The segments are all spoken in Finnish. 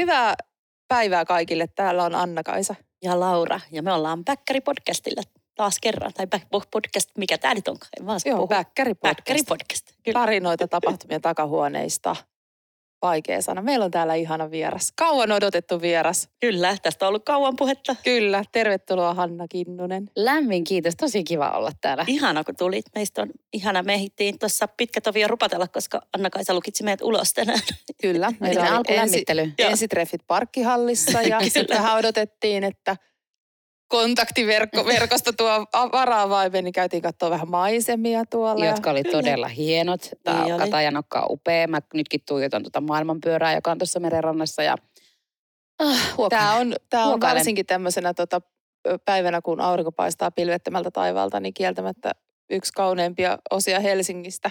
Hyvää päivää kaikille. Täällä on Anna-Kaisa. Ja Laura. Ja me ollaan Päkkäri podcastilla taas kerran. Tai podcast, mikä tämä nyt onkaan? Joo, puhu. Päkkäri podcast. Päkkäri podcast. Kyllä. Tarinoita tapahtumien takahuoneista. Vaikea sana. Meillä on täällä ihana vieras. Kauan odotettu vieras. Kyllä, tästä on ollut kauan puhetta. Kyllä. Tervetuloa Hanna Kinnunen. Lämmin kiitos, tosi kiva olla täällä. Ihana, kun tulit. Meistä on ihana. Me ehdittiin tuossa pitkät ovia rupatella, koska Anna-Kaisa lukitsi meidät ulos tänään. Kyllä. Meillä oli on alkulämmittely. Joo. ensitreffit parkkihallissa ja sitten odotettiin, että kontaktiverkosto tuo varaa niin käytiin katsoa vähän maisemia tuolla. Jotka oli todella hienot. Niin Tämä oli. Katajanokka on upea. Mä nytkin tuijotan tuota maailmanpyörää, joka on tuossa merenrannassa. Ja... Ah. Tämä on, tää on Huokailen. varsinkin tämmöisenä tota, päivänä, kun aurinko paistaa pilvettömältä taivaalta, niin kieltämättä yksi kauneimpia osia Helsingistä.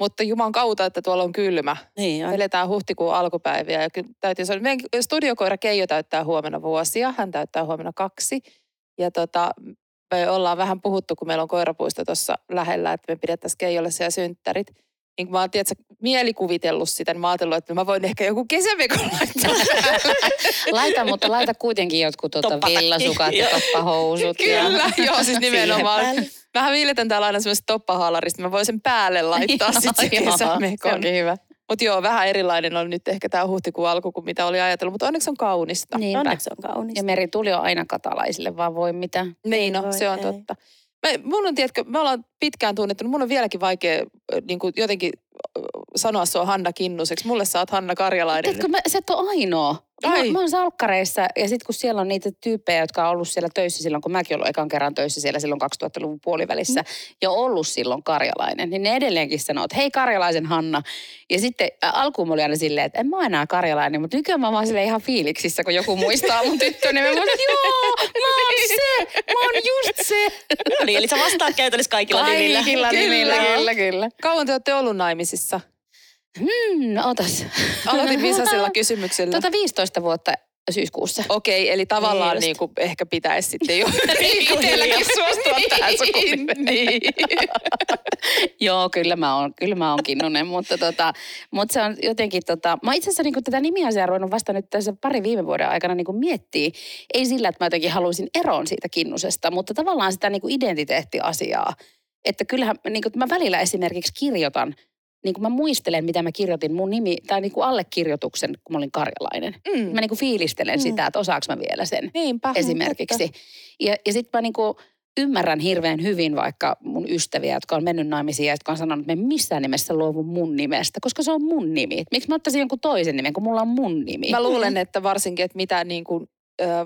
Mutta juman kautta, että tuolla on kylmä. Niin on. Eletään huhtikuun alkupäiviä ja täytyy sanoa, meidän studiokoira Keijo täyttää huomenna vuosia. Hän täyttää huomenna kaksi. Ja tota, me ollaan vähän puhuttu, kun meillä on koirapuisto tuossa lähellä, että me pidettäisiin Keijolle siellä synttärit. Niin mä oon, tiedätkö, mielikuvitellut sitä, niin mä oon että mä voin ehkä joku kesämekon laittaa. Laita, mutta laita kuitenkin jotkut tuota villasukat ja toppahousut. Kyllä, joo, siis nimenomaan. Mähän viiletän täällä aina semmoista toppahaalarista, mä voin sen päälle laittaa sitten kesämekon. Se onkin hyvä. Mutta joo, vähän erilainen on nyt ehkä tämä huhtikuun alku kuin mitä oli ajatellut, mutta onneksi on kaunista. Niinpä. Onneksi on kaunis. Ja merituli on aina katalaisille, vaan voi mitä. Niin, no, voi se on ei. totta. Mä, mun on, tiedätkö, me ollaan pitkään tunnettu, niin mun on vieläkin vaikea niin kuin jotenkin sanoa sua Hanna Kinnuseksi. Mulle sä oot Hanna Karjalainen. Tiedätkö, mä, sä et ole ainoa. Mä, Ai. mä oon salkkareissa ja sitten kun siellä on niitä tyyppejä, jotka on ollut siellä töissä silloin, kun mäkin ollut ekan kerran töissä siellä silloin 2000-luvun puolivälissä Mm. ja ollut silloin karjalainen, niin ne edelleenkin sanoo, että hei karjalaisen Hanna. Ja sitten ä, alkuun mä olin aina silleen, että en mä enää karjalainen, mutta nykyään mä oon vaan silleen ihan fiiliksissä, kun joku muistaa mun tyttöni. Mä oon, joo, mä oon se, mä oon just se. No niin, eli sä vastaat käytännössä kaikilla nimillä. Kaikilla nimillä, Kyllä. kyllä, kyllä. Kauan te olette ollut naimisissa? Hmm, no otas. Aloitin visaisella kysymyksellä. Tota 15 vuotta syyskuussa. Okei, eli tavallaan Niin niin kuin ehkä pitäisi sitten jo Itselläkin suostua tähän sukupolveen. niin. Joo, kyllä mä oon, kyllä mä oon kinnunen, mutta, tota, mutta se on jotenkin, tota, mä itse asiassa niin tätä nimiasiaa ruvennut vasta nyt tässä pari viime vuoden aikana niin miettiä. Ei sillä, että mä jotenkin haluaisin eroon siitä kinnusesta, mutta tavallaan sitä niin identiteettiasiaa. Että kyllähän niin kuin, mä välillä esimerkiksi kirjoitan, niin kuin mä muistelen, mitä mä kirjoitin mun nimi, tai niin kuin allekirjoituksen, kun mä olin karjalainen. Mm. Mä niin kuin fiilistelen Mm. sitä, että osaaks mä vielä sen Niinpä. esimerkiksi. Ja, ja sitten mä niinku ymmärrän hirveän hyvin vaikka mun ystäviä, jotka on mennyt naimisiin ja jotka on sanonut, että me missään nimessä luovu mun nimestä, koska se on mun nimi. Miksi mä ottaisin jonkun toisen nimen, kun mulla on mun nimi? Mä luulen, että varsinkin, että mitä niin kuin,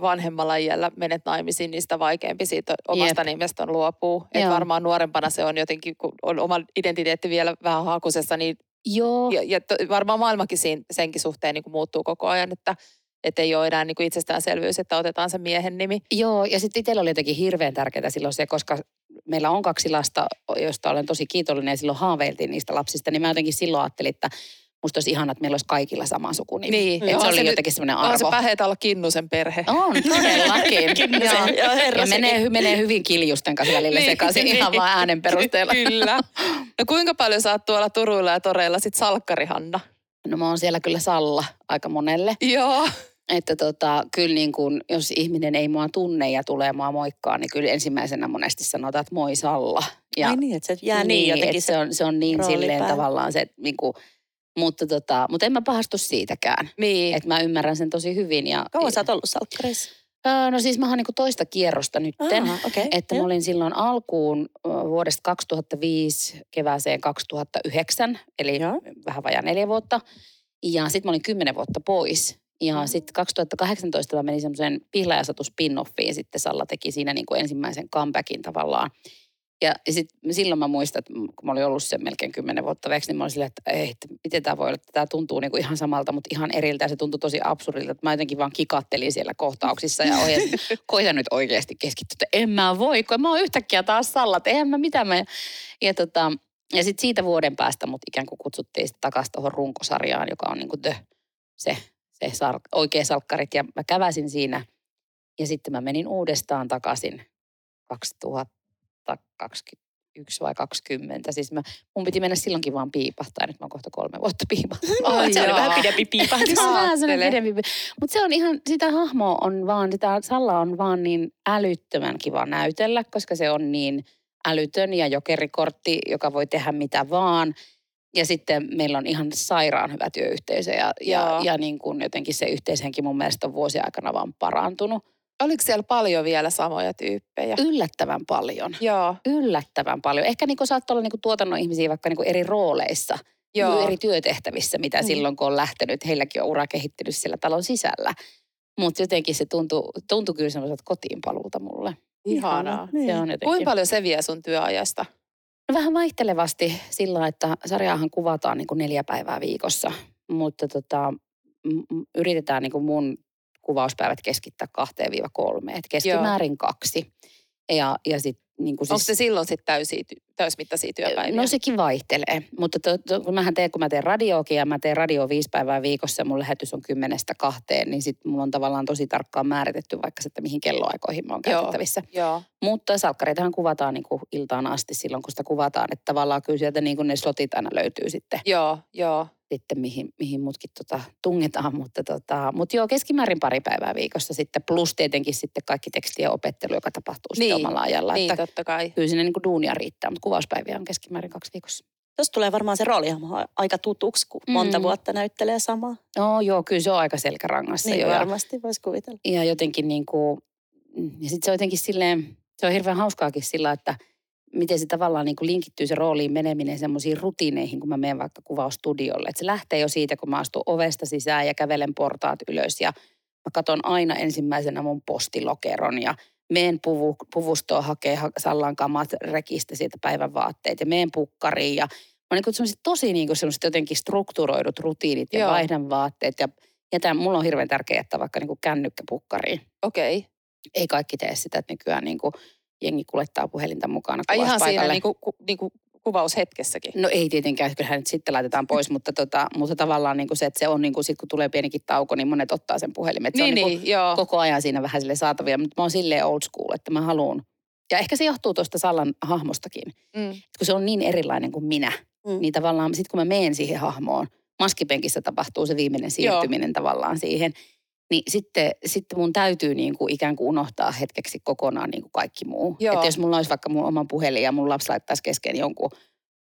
vanhemmalla iällä menet naimisiin, niin sitä vaikeampi siitä omasta nimestä on luopuu. Joo. varmaan nuorempana se on jotenkin, kun on oma identiteetti vielä vähän hakusessa, niin Joo, ja, ja to, varmaan maailmakin siinä, senkin suhteen niin kuin muuttuu koko ajan, että et ei ole enää niin kuin itsestäänselvyys, että otetaan se miehen nimi. joo. Ja sitten itsellä oli jotenkin hirveän tärkeää silloin se, koska meillä on kaksi lasta, joista olen tosi kiitollinen ja silloin haaveiltiin niistä lapsista, niin mä jotenkin silloin ajattelin, että musta olisi ihana, että meillä olisi kaikilla sama sukunimi. Niin. Et Onhan se oli se jotenkin semmoinen Onhan se arvo. päheitä olla Kinnusen perhe. On, todellakin. Kinnusen, Joo. joo, herra ja menee, menee hyvin kiljusten kanssa välillä Niin, sekaisin niin. ihan vaan äänen perusteella. Kyllä. No kuinka paljon sä oot tuolla Turuilla ja Toreilla sit salkkari, Hanna? No mä oon siellä kyllä Salla aika monelle. Joo. Että tota, kyllä niin kuin, jos ihminen ei mua tunne ja tulee mua moikkaa, niin kyllä ensimmäisenä monesti sanotaan, että moi Salla. Ja Ai niin, että se jää niin, jotenkin. että se on, se on niin silleen päälle. tavallaan se, niin kuin, mutta, tota, mutta en mä pahastu siitäkään. Niin. Että mä ymmärrän sen tosi hyvin. Ja, Kauan sä oot ollut salkkareissa? Öö, No siis mä oon niin toista kierrosta nytten. Aa, okei, Että mä olin silloin alkuun vuodesta 2005 kevääseen 2009, eli Joo. vähän vajaa neljä vuotta. Ja sitten mä olin kymmenen vuotta pois. Ja Mm. sitten 2018 mä menin semmoiseen pihlajasatu spin-offiin. Sitten Salla teki siinä niin kuin ensimmäisen comebackin tavallaan. Ja, ja sit, silloin mä muistan, että kun mä olin ollut sen melkein kymmenen vuotta veksi, niin mä olin silleen, että, ei, että miten tämä voi olla, että tämä tuntuu niin kuin ihan samalta, mutta ihan eriltä. Ja se tuntui tosi absurdilta, että mä jotenkin vaan kikattelin siellä kohtauksissa ja ohjasin, koitan nyt oikeasti keskittyä, että en mä voi, kun mä oon yhtäkkiä taas sallat, eihän mä mitään mä. Ja, tota, ja sitten siitä vuoden päästä mut ikään kuin kutsuttiin sitten takaisin tuohon runkosarjaan, joka on niin kuin the, se, se sar, oikea salkkarit. Ja mä käväsin siinä ja sitten mä menin uudestaan takaisin 2020 21 vai 20. Siis mä, mun piti mennä silloinkin vaan piipahtaa. Nyt mä oon kohta kolme vuotta piipahtanut. Ai se oli vähän pidempi piipahdus. Se on vähän pidempi. Mutta se on ihan, sitä hahmoa on vaan, sitä Salla on vaan niin älyttömän kiva näytellä, koska se on niin älytön ja jokerikortti, joka voi tehdä mitä vaan. Ja sitten meillä on ihan sairaan hyvä työyhteisö ja, ja, Joo. ja niin kuin jotenkin se yhteishenki mun mielestä on vuosien aikana vaan parantunut. Oliko siellä paljon vielä samoja tyyppejä? Yllättävän paljon. Joo, Yllättävän paljon. Ehkä niin kuin saattoi olla niin kuin tuotannon ihmisiä vaikka niin kuin eri rooleissa, joo. Joo. eri työtehtävissä, mitä Mm. silloin kun on lähtenyt. Heilläkin on ura kehittynyt siellä talon sisällä. Mutta jotenkin se tuntui, tuntui kyllä semmoiselta kotiinpaluulta mulle. Ihanaa. Niin. Se on jotenkin. Kuinka paljon se vie sun työajasta? No vähän vaihtelevasti sillä, lailla, että sarjaahan kuvataan niin kuin neljä päivää viikossa, mutta tota, yritetään niin kuin mun kuvauspäivät keskittää kahteen viiva kolmeen, että keskimäärin kaksi. Ja, ja sit, niin kuin Onko se silloin sitten täysiä, ty- täysmittaisia työpäiviä? No sekin vaihtelee, mutta to, to, kun mähän teen, kun mä teen radioakin ja mä teen radio viisi päivää viikossa ja mun lähetys on kymmenestä kahteen, niin sitten mulla on tavallaan tosi tarkkaan määritetty vaikka se, että mihin kelloaikoihin mä oon Joo. käytettävissä. Joo, Mutta salkkareitahan kuvataan niin kuin iltaan asti silloin, kun sitä kuvataan. Että tavallaan kyllä sieltä niin kuin ne slotit aina löytyy sitten, joo, joo. Sitten mihin, mihin mutkin tota, tungetaan. Mutta, tota, mutta joo, keskimäärin pari päivää viikossa sitten. Plus tietenkin sitten kaikki tekstien opettelu, joka tapahtuu Niin, sitten omalla ajalla. Niin, että totta kai. kyllä sinne niin kuin duunia riittää, mutta kuvauspäiviä on keskimäärin kaksi viikossa. Tuossa tulee varmaan se roolihahmo aika tutuksi, kun monta Mm. vuotta näyttelee samaa. No joo, kyllä se on aika selkärangassa Niin jo. Ja, varmasti, voisi kuvitella. ja jotenkin niin kuin, ja sitten se on jotenkin silleen, se on hirveän hauskaakin sillä, että miten se tavallaan niin kuin linkittyy se rooliin meneminen semmoisiin rutiineihin, kun mä menen vaikka kuvaustudiolle. Että se lähtee jo siitä, kun mä astun ovesta sisään ja kävelen portaat ylös ja mä katson aina ensimmäisenä mun postilokeron ja meen puvu, puvustoon hakee ha- Sallan kamat rekistä siitä päivän vaatteet ja meen pukkariin ja on niin semmoiset tosi niin kuin semmoiset jotenkin strukturoidut rutiinit ja. Joo. vaihdan vaatteet ja jätän, mulla on hirveän tärkeää jättää vaikka niin kuin kännykkä pukkariin. Okei. Okay. Ei kaikki tee sitä, että nykyään niin kuin jengi kuljettaa puhelinta mukana Ai ihan siinä niinku, ku, niinku kuvaushetkessäkin. No ei tietenkään, kyllähän nyt sitten laitetaan pois, mutta, tota, mutta tavallaan niin kuin se, että se on niin kuin sit kun tulee pienikin tauko, niin monet ottaa sen puhelimen. Että Niin, se on niin, niin joo. kuin koko ajan siinä vähän sille saatavia, mutta mä oon silleen old school, että mä haluan. Ja ehkä se johtuu tuosta Sallan hahmostakin, Mm. kun se on niin erilainen kuin minä. Mm. Niin tavallaan sitten kun mä menen siihen hahmoon, maskipenkissä tapahtuu se viimeinen siirtyminen Joo. tavallaan siihen, niin sitten, sitten mun täytyy niin kuin ikään kuin unohtaa hetkeksi kokonaan niin kuin kaikki muu. Joo. Että jos mulla olisi vaikka mun oman puhelin ja mun lapsi laittaisi kesken jonkun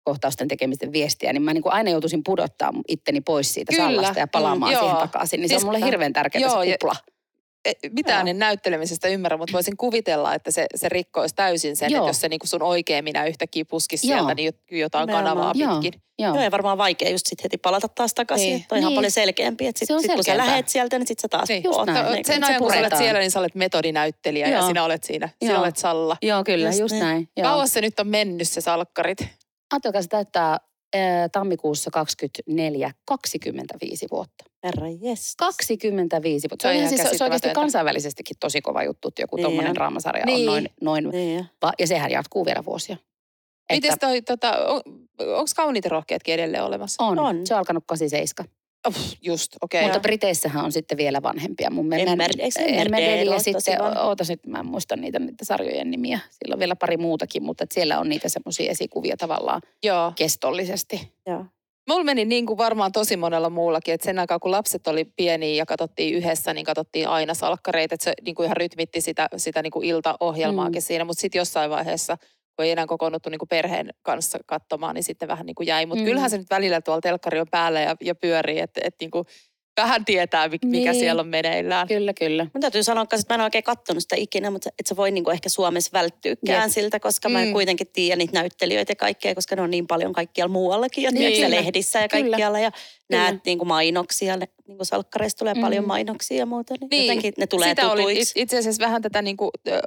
kohtausten tekemisten viestiä, niin mä niin kuin aina joutuisin pudottaa itteni pois siitä Kyllä. sallasta ja palaamaan Mm, siihen takaisin. Niin se on mulle hirveän tärkeää Joo, se ja- kupla. E, Mitään Joo. en näyttelemisestä ymmärrä, mutta voisin kuvitella, että se, se rikkoisi täysin sen, Joo. että jos se niinku sun oikea minä yhtäkkiä puskisi Joo. sieltä, niin jot- jotain Nimenomaan. kanavaa Joo. pitkin. Joo. Joo, ja varmaan vaikea just sit heti palata taas takaisin. Niin. Toi on ihan Niin. paljon selkeämpi. Että sit, Se on sit kun sä lähet sieltä, niin sit sä taas Niin. Just oot. näin. Niin, Sen se ajan, kun sä olet siellä, niin sä olet metodinäyttelijä ja Joo. sinä olet siinä. Sinä Joo. olet Salla. Joo, kyllä, Just just, näin. Joo. Kauas se nyt on mennyt se salkkarit? Ajatelkaa, se täyttää ää, tammikuussa 24 25 vuotta. Herra jes. 25 vuotta. Se on Se on, ihan siis, se on oikeasti kansainvälisestikin tosi kova juttu, että joku Niin tuommoinen draamasarja Niin. on noin, noin Niin, ja. va, ja sehän jatkuu vielä vuosia. Miten toi, tota, on, onko kauniit rohkeatkin edelleen olemassa? on, On. se on alkanut 87. Uff, just, okei. Mutta Joo. Briteissähän on sitten vielä vanhempia. Mun Emmerdale sitten, ootas nyt, mä en muista niitä, niitä sarjojen nimiä. Siellä on vielä pari muutakin, mutta siellä on niitä semmoisia esikuvia tavallaan Joo. kestollisesti. Joo. Mulla meni niin kuin varmaan tosi monella muullakin, että sen aikaa kun lapset oli pieniä ja katsottiin yhdessä, niin katsottiin aina salkkareita, että se niin kuin ihan rytmitti sitä, sitä niin kuin iltaohjelmaakin Mm. siinä, mutta sitten jossain vaiheessa, kun ei enää kokoonnuttu niin kuin perheen kanssa katsomaan, niin sitten vähän niin kuin jäi. Mutta Mm. kyllähän se nyt välillä tuolla telkkari on päällä ja, ja pyörii, että et niin kuin vähän tietää, mikä Niin. siellä on meneillään. Kyllä, kyllä. Mun täytyy sanoa, että mä en oikein katsonut sitä ikinä, mutta et sä voi niinku ehkä Suomessa välttyykään Jep. siltä, koska mä Mm. en kuitenkin tiedä niitä näyttelijöitä ja kaikkea, koska ne on niin paljon kaikkialla muuallakin ja Niin, kyllä. lehdissä ja Kyllä. kaikkialla ja Näet niinku mainoksia, ne- niinku salkkareista tulee Mm. paljon mainoksia ja muuta, niin, Niin, jotenkin ne tulee Sitä oli tutuiksi. it- itse asiassa vähän tätä niin kuin, ö,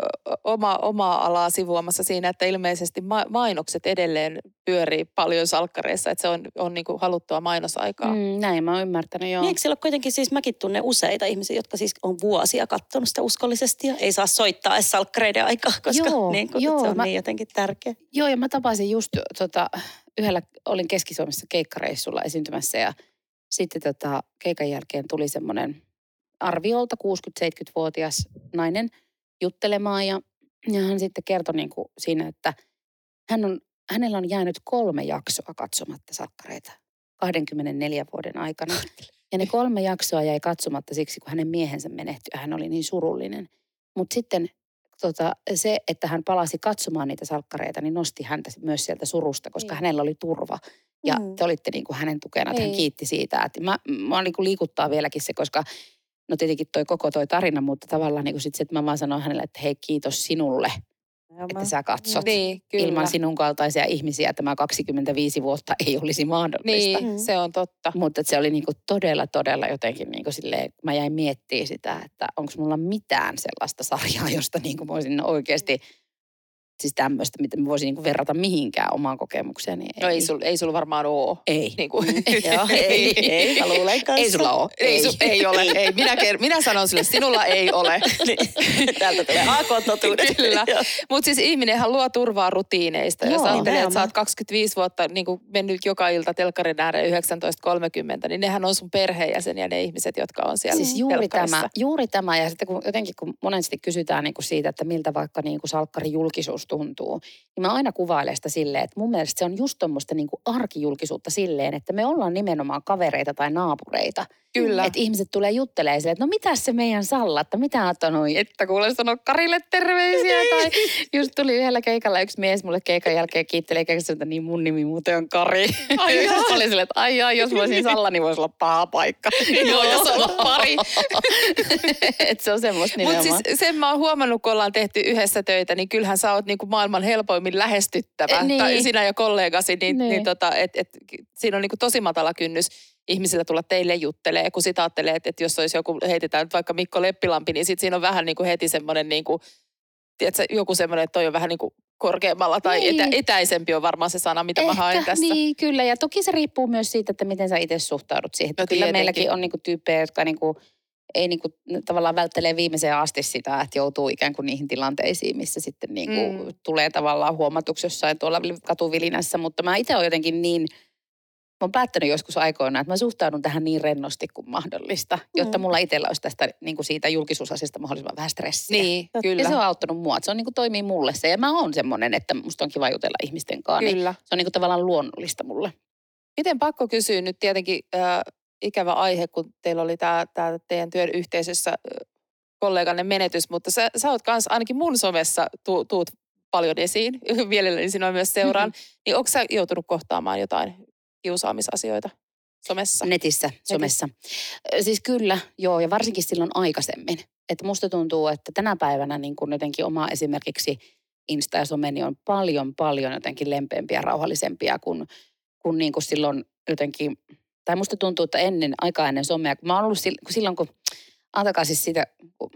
oma, omaa alaa sivuamassa siinä, että ilmeisesti ma- mainokset edelleen pyörii paljon salkkareissa, että se on, on niin kuin haluttua mainosaikaa. Mm. Näin mä oon ymmärtänyt, joo. Niin, eikö siellä ole kuitenkin siis, mäkin tunnen useita ihmisiä, jotka siis on vuosia katsonut sitä uskollisesti ja ei saa soittaa edes salkkareiden aikaa, koska Joo, niin, kun, joo, se on mä- niin jotenkin tärkeä. Joo, ja mä tapasin just tota, yhdellä, olin Keski-Suomessa keikkareissulla esiintymässä ja sitten tota, keikan jälkeen tuli semmoinen arviolta 60-70-vuotias nainen juttelemaan ja, ja hän sitten kertoi niin kuin siinä, että hän on hänellä on jäänyt kolme jaksoa katsomatta salkkareita 24 vuoden aikana. Ja ne kolme jaksoa jäi katsomatta siksi, kun hänen miehensä menehtyi ja hän oli niin surullinen. Mutta sitten tota, se, että hän palasi katsomaan niitä salkkareita, niin nosti häntä myös sieltä surusta, koska Niin. hänellä oli turva. Ja Mm. te olitte niin kuin hänen tukena, että hän Niin. kiitti siitä. Että mä, mä niin kuin liikuttaa vieläkin se, koska no tietenkin toi koko toi tarina, mutta tavallaan niin kuin sit se, että mä vaan sanoin hänelle, että hei kiitos sinulle, että sä katsot. Niin, kyllä. Ilman sinun kaltaisia ihmisiä tämä 25 vuotta ei olisi mahdollista. Niin, Mm. se on totta. Mutta se oli niinku todella, todella jotenkin niinku silleen, mä jäin miettimään sitä, että onko mulla mitään sellaista sarjaa, josta niinku mä voisin oikeasti, siis tämmöistä, mitä mä voisin niinku verrata mihinkään omaan kokemukseeni. No ei, sul, ei sulla varmaan ole. Ei. Niin kuin, Joo, ei, ei, mä luulen kanssa. Ei sulla ole. ei, su, ei ole. Ei. Minä, ker- minä sanon sille, sinulla ei ole. Niin. Täältä tulee AK-totuudet. Kyllä. Mutta siis ihminenhän luo turvaa rutiineista. Jos Joo. ajattelee, että sä oot 25 vuotta niin kuin mennyt joka ilta telkkarin ääreen 19.30, niin nehän on sun perheenjäseniä ne ihmiset, jotka on siellä Siis juuri tämä, juuri tämä, ja sitten kun jotenkin kun monesti kysytään niin kuin siitä, että miltä vaikka niin kuin salkkarin julkisuus tuntuu, niin mä aina kuvailen sitä silleen, että mun mielestä se on just tuommoista niin kuin arkijulkisuutta silleen, että me ollaan nimenomaan kavereita tai naapureita. Kyllä. Että ihmiset tulee juttelemaan silleen, että no mitä se meidän Salla, että mitä sanonut, että kuule sano Karille terveisiä. tai just tuli yhdellä keikalla yksi mies mulle keikan jälkeen kiittelee keikassa, että niin mun nimi muuten on Kari. Ai joo. Mä olin silleen, että ai ai, jos mä olisin Salla, niin voisi olla paha paikka. Joo, jos on pari. että se on semmoista Mutta nimenomaan. siis sen mä oon huomannut, kun ollaan tehty yhdessä töitä, niin kyllähän sä oot niinku maailman helpoimmin lähestyttävä. Niin. Tai sinä ja kollegasi, niin, niin. Niin. niin tota, et, et, siinä on niinku tosi matala kynnys ihmisillä tulla teille juttelee. Kun sitä ajattelee, että, että jos olisi joku, heitetään nyt vaikka Mikko Leppilampi, niin sit siinä on vähän niinku heti semmoinen, niinku, tiedätkö, joku semmoinen, että toi on vähän niinku korkeammalla tai Niin. etä, etäisempi on varmaan se sana, mitä mä haen tästä. Niin, kyllä. Ja toki se riippuu myös siitä, että miten sä itse suhtaudut siihen. No kyllä meilläkin on niinku tyyppejä, jotka niinku, ei niinku, tavallaan välttelee viimeiseen asti sitä, että joutuu ikään kuin niihin tilanteisiin, missä sitten niinku Mm. tulee tavallaan huomatuksi jossain tuolla katuvilinässä. Mutta mä itse olen jotenkin niin, mä oon päättänyt joskus aikoina, että mä suhtaudun tähän niin rennosti kuin mahdollista, jotta Mm. mulla itsellä olisi tästä niinku siitä julkisuusasiasta mahdollisimman vähän stressiä. Niin, kyllä. Ja se on auttanut mua. että Se on niinku toimii mulle se. Ja mä oon semmoinen, että musta on kiva jutella ihmisten kanssa. Niin Kyllä. se on niinku tavallaan luonnollista mulle. Miten pakko kysyä nyt tietenkin äh, ikävä aihe, kun teillä oli tämä tää teidän työn yhteisössä kolleganne menetys, mutta sä, sä oot kanssa ainakin mun somessa tu, tuut paljon esiin, mielelläni sinua myös seuraan, Mm-hmm. niin onko sä joutunut kohtaamaan jotain kiusaamisasioita somessa? Netissä, somessa. Siis kyllä, joo, ja varsinkin silloin aikaisemmin. Että musta tuntuu, että tänä päivänä niin kun jotenkin oma esimerkiksi Insta ja someni on paljon, paljon jotenkin lempeämpiä ja rauhallisempia kuin, kuin, niin kuin silloin jotenkin, tai musta tuntuu, että ennen, aikaa ennen somea, kun mä oon ollut silloin, kun, antakaa siis siitä, kun,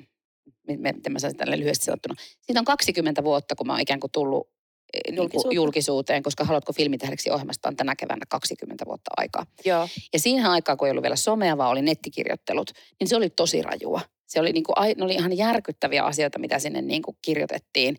mi- mi- miten mä saan tälle lyhyesti sanottuna, siitä on 20 vuotta, kun mä oon ikään kuin tullut eh, niin kuin Julkisuuteen. julkisuuteen, koska Haluatko filmitähdeksi ohjelmasta on tänä keväänä 20 vuotta aikaa. Joo. Ja siihen aikaan, kun ei ollut vielä somea, vaan oli nettikirjoittelut, niin se oli tosi rajua. Se oli, niin kuin, ne oli ihan järkyttäviä asioita, mitä sinne niin kuin kirjoitettiin.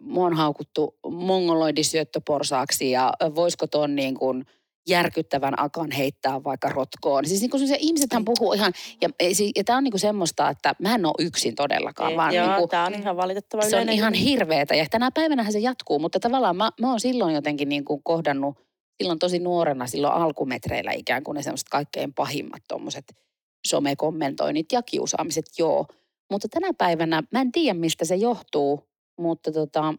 Mua on haukuttu mongoloidisyöttöporsaaksi ja voisiko tuon niin kuin järkyttävän akan heittää vaikka rotkoon. Siis niin kuin se, ihmisethän puhuu ihan, ja, ja tämä on niin kuin semmoista, että mä en ole yksin todellakaan, vaan Joo, niin kuin, tämä on ihan valitettava se on ihan hirveetä ja tänä päivänähän se jatkuu, mutta tavallaan mä, mä oon silloin jotenkin niin kuin kohdannut, silloin tosi nuorena, silloin alkumetreillä ikään kuin ne semmoiset kaikkein pahimmat tuommoiset somekommentoinnit ja kiusaamiset, joo. Mutta tänä päivänä, mä en tiedä mistä se johtuu, mutta tota,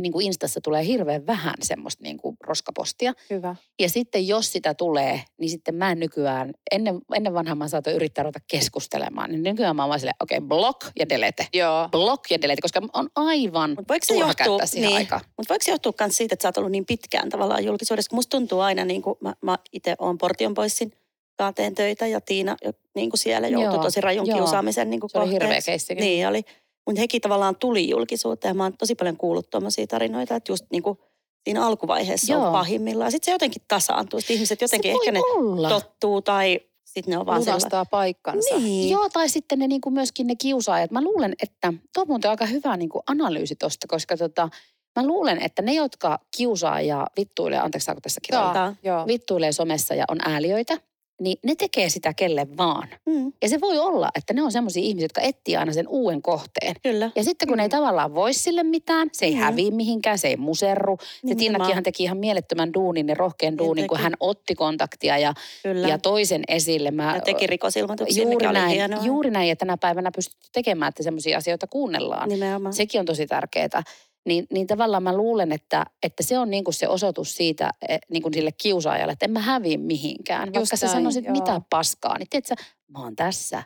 niin kuin Instassa tulee hirveän vähän semmoista niin kuin roskapostia. Hyvä. Ja sitten jos sitä tulee, niin sitten mä en nykyään, ennen, ennen vanhaa mä saatoin yrittää ruveta keskustelemaan, niin nykyään mä oon vaan silleen, okei, okay, block ja delete Joo. block ja delete, koska on aivan Mut voiko se käyttää siihen niin, aikaa. mutta voiko se johtua myös siitä, että sä oot ollut niin pitkään tavallaan julkisuudessa? Musta tuntuu aina, niin kuin mä, mä itse oon Portion Poissin kaateen töitä ja Tiina niin kuin siellä joutui Joo, tosi rajun joo. kiusaamisen niin kuin Se oli hirveä keissi. Niin oli. Mutta hekin tavallaan tuli julkisuuteen mä oon tosi paljon kuullut tuommoisia tarinoita, että just niin kuin siinä alkuvaiheessa Joo. on pahimmillaan. Sitten se jotenkin tasaantuu. Sitten ihmiset jotenkin ehkä ne olla. tottuu tai sitten ne on vaan sellainen. Lunastaa paikkansa. Niin. Joo, tai sitten ne niinku myöskin ne kiusaajat. Mä luulen, että tuo on muuten aika hyvä niinku analyysi tosta, koska tota, mä luulen, että ne, jotka kiusaa ja vittuilee, anteeksi saako tässä kirjoittaa, vittuilee somessa ja on ääliöitä, niin ne tekee sitä kelle vaan. Mm, Ja se voi olla, että ne on semmoisia ihmisiä, jotka etsii aina sen uuden kohteen. kyllä. Ja sitten kun mm. ei tavallaan voi sille mitään, se ei Mm. häviä mihinkään, se ei muserru. Nimenomaan. Tiinakinhan teki ihan mielettömän duunin ja rohkean Niin duunin, kun teki. hän otti kontaktia ja, kyllä. ja toisen esille. Mä, ja teki rikosilmoituksia, juuri oli hienoa. juuri näin, ja tänä päivänä pystytty tekemään, että semmoisia asioita kuunnellaan. Nimenomaan. Sekin on tosi tärkeää. Niin, niin tavallaan mä luulen, että, että se on niinku se osoitus siitä eh, niinku sille kiusaajalle, että en mä häviä mihinkään. Vaikka Just sä näin, sanoisit joo. mitä paskaa, niin tiedätkö, mä oon tässä.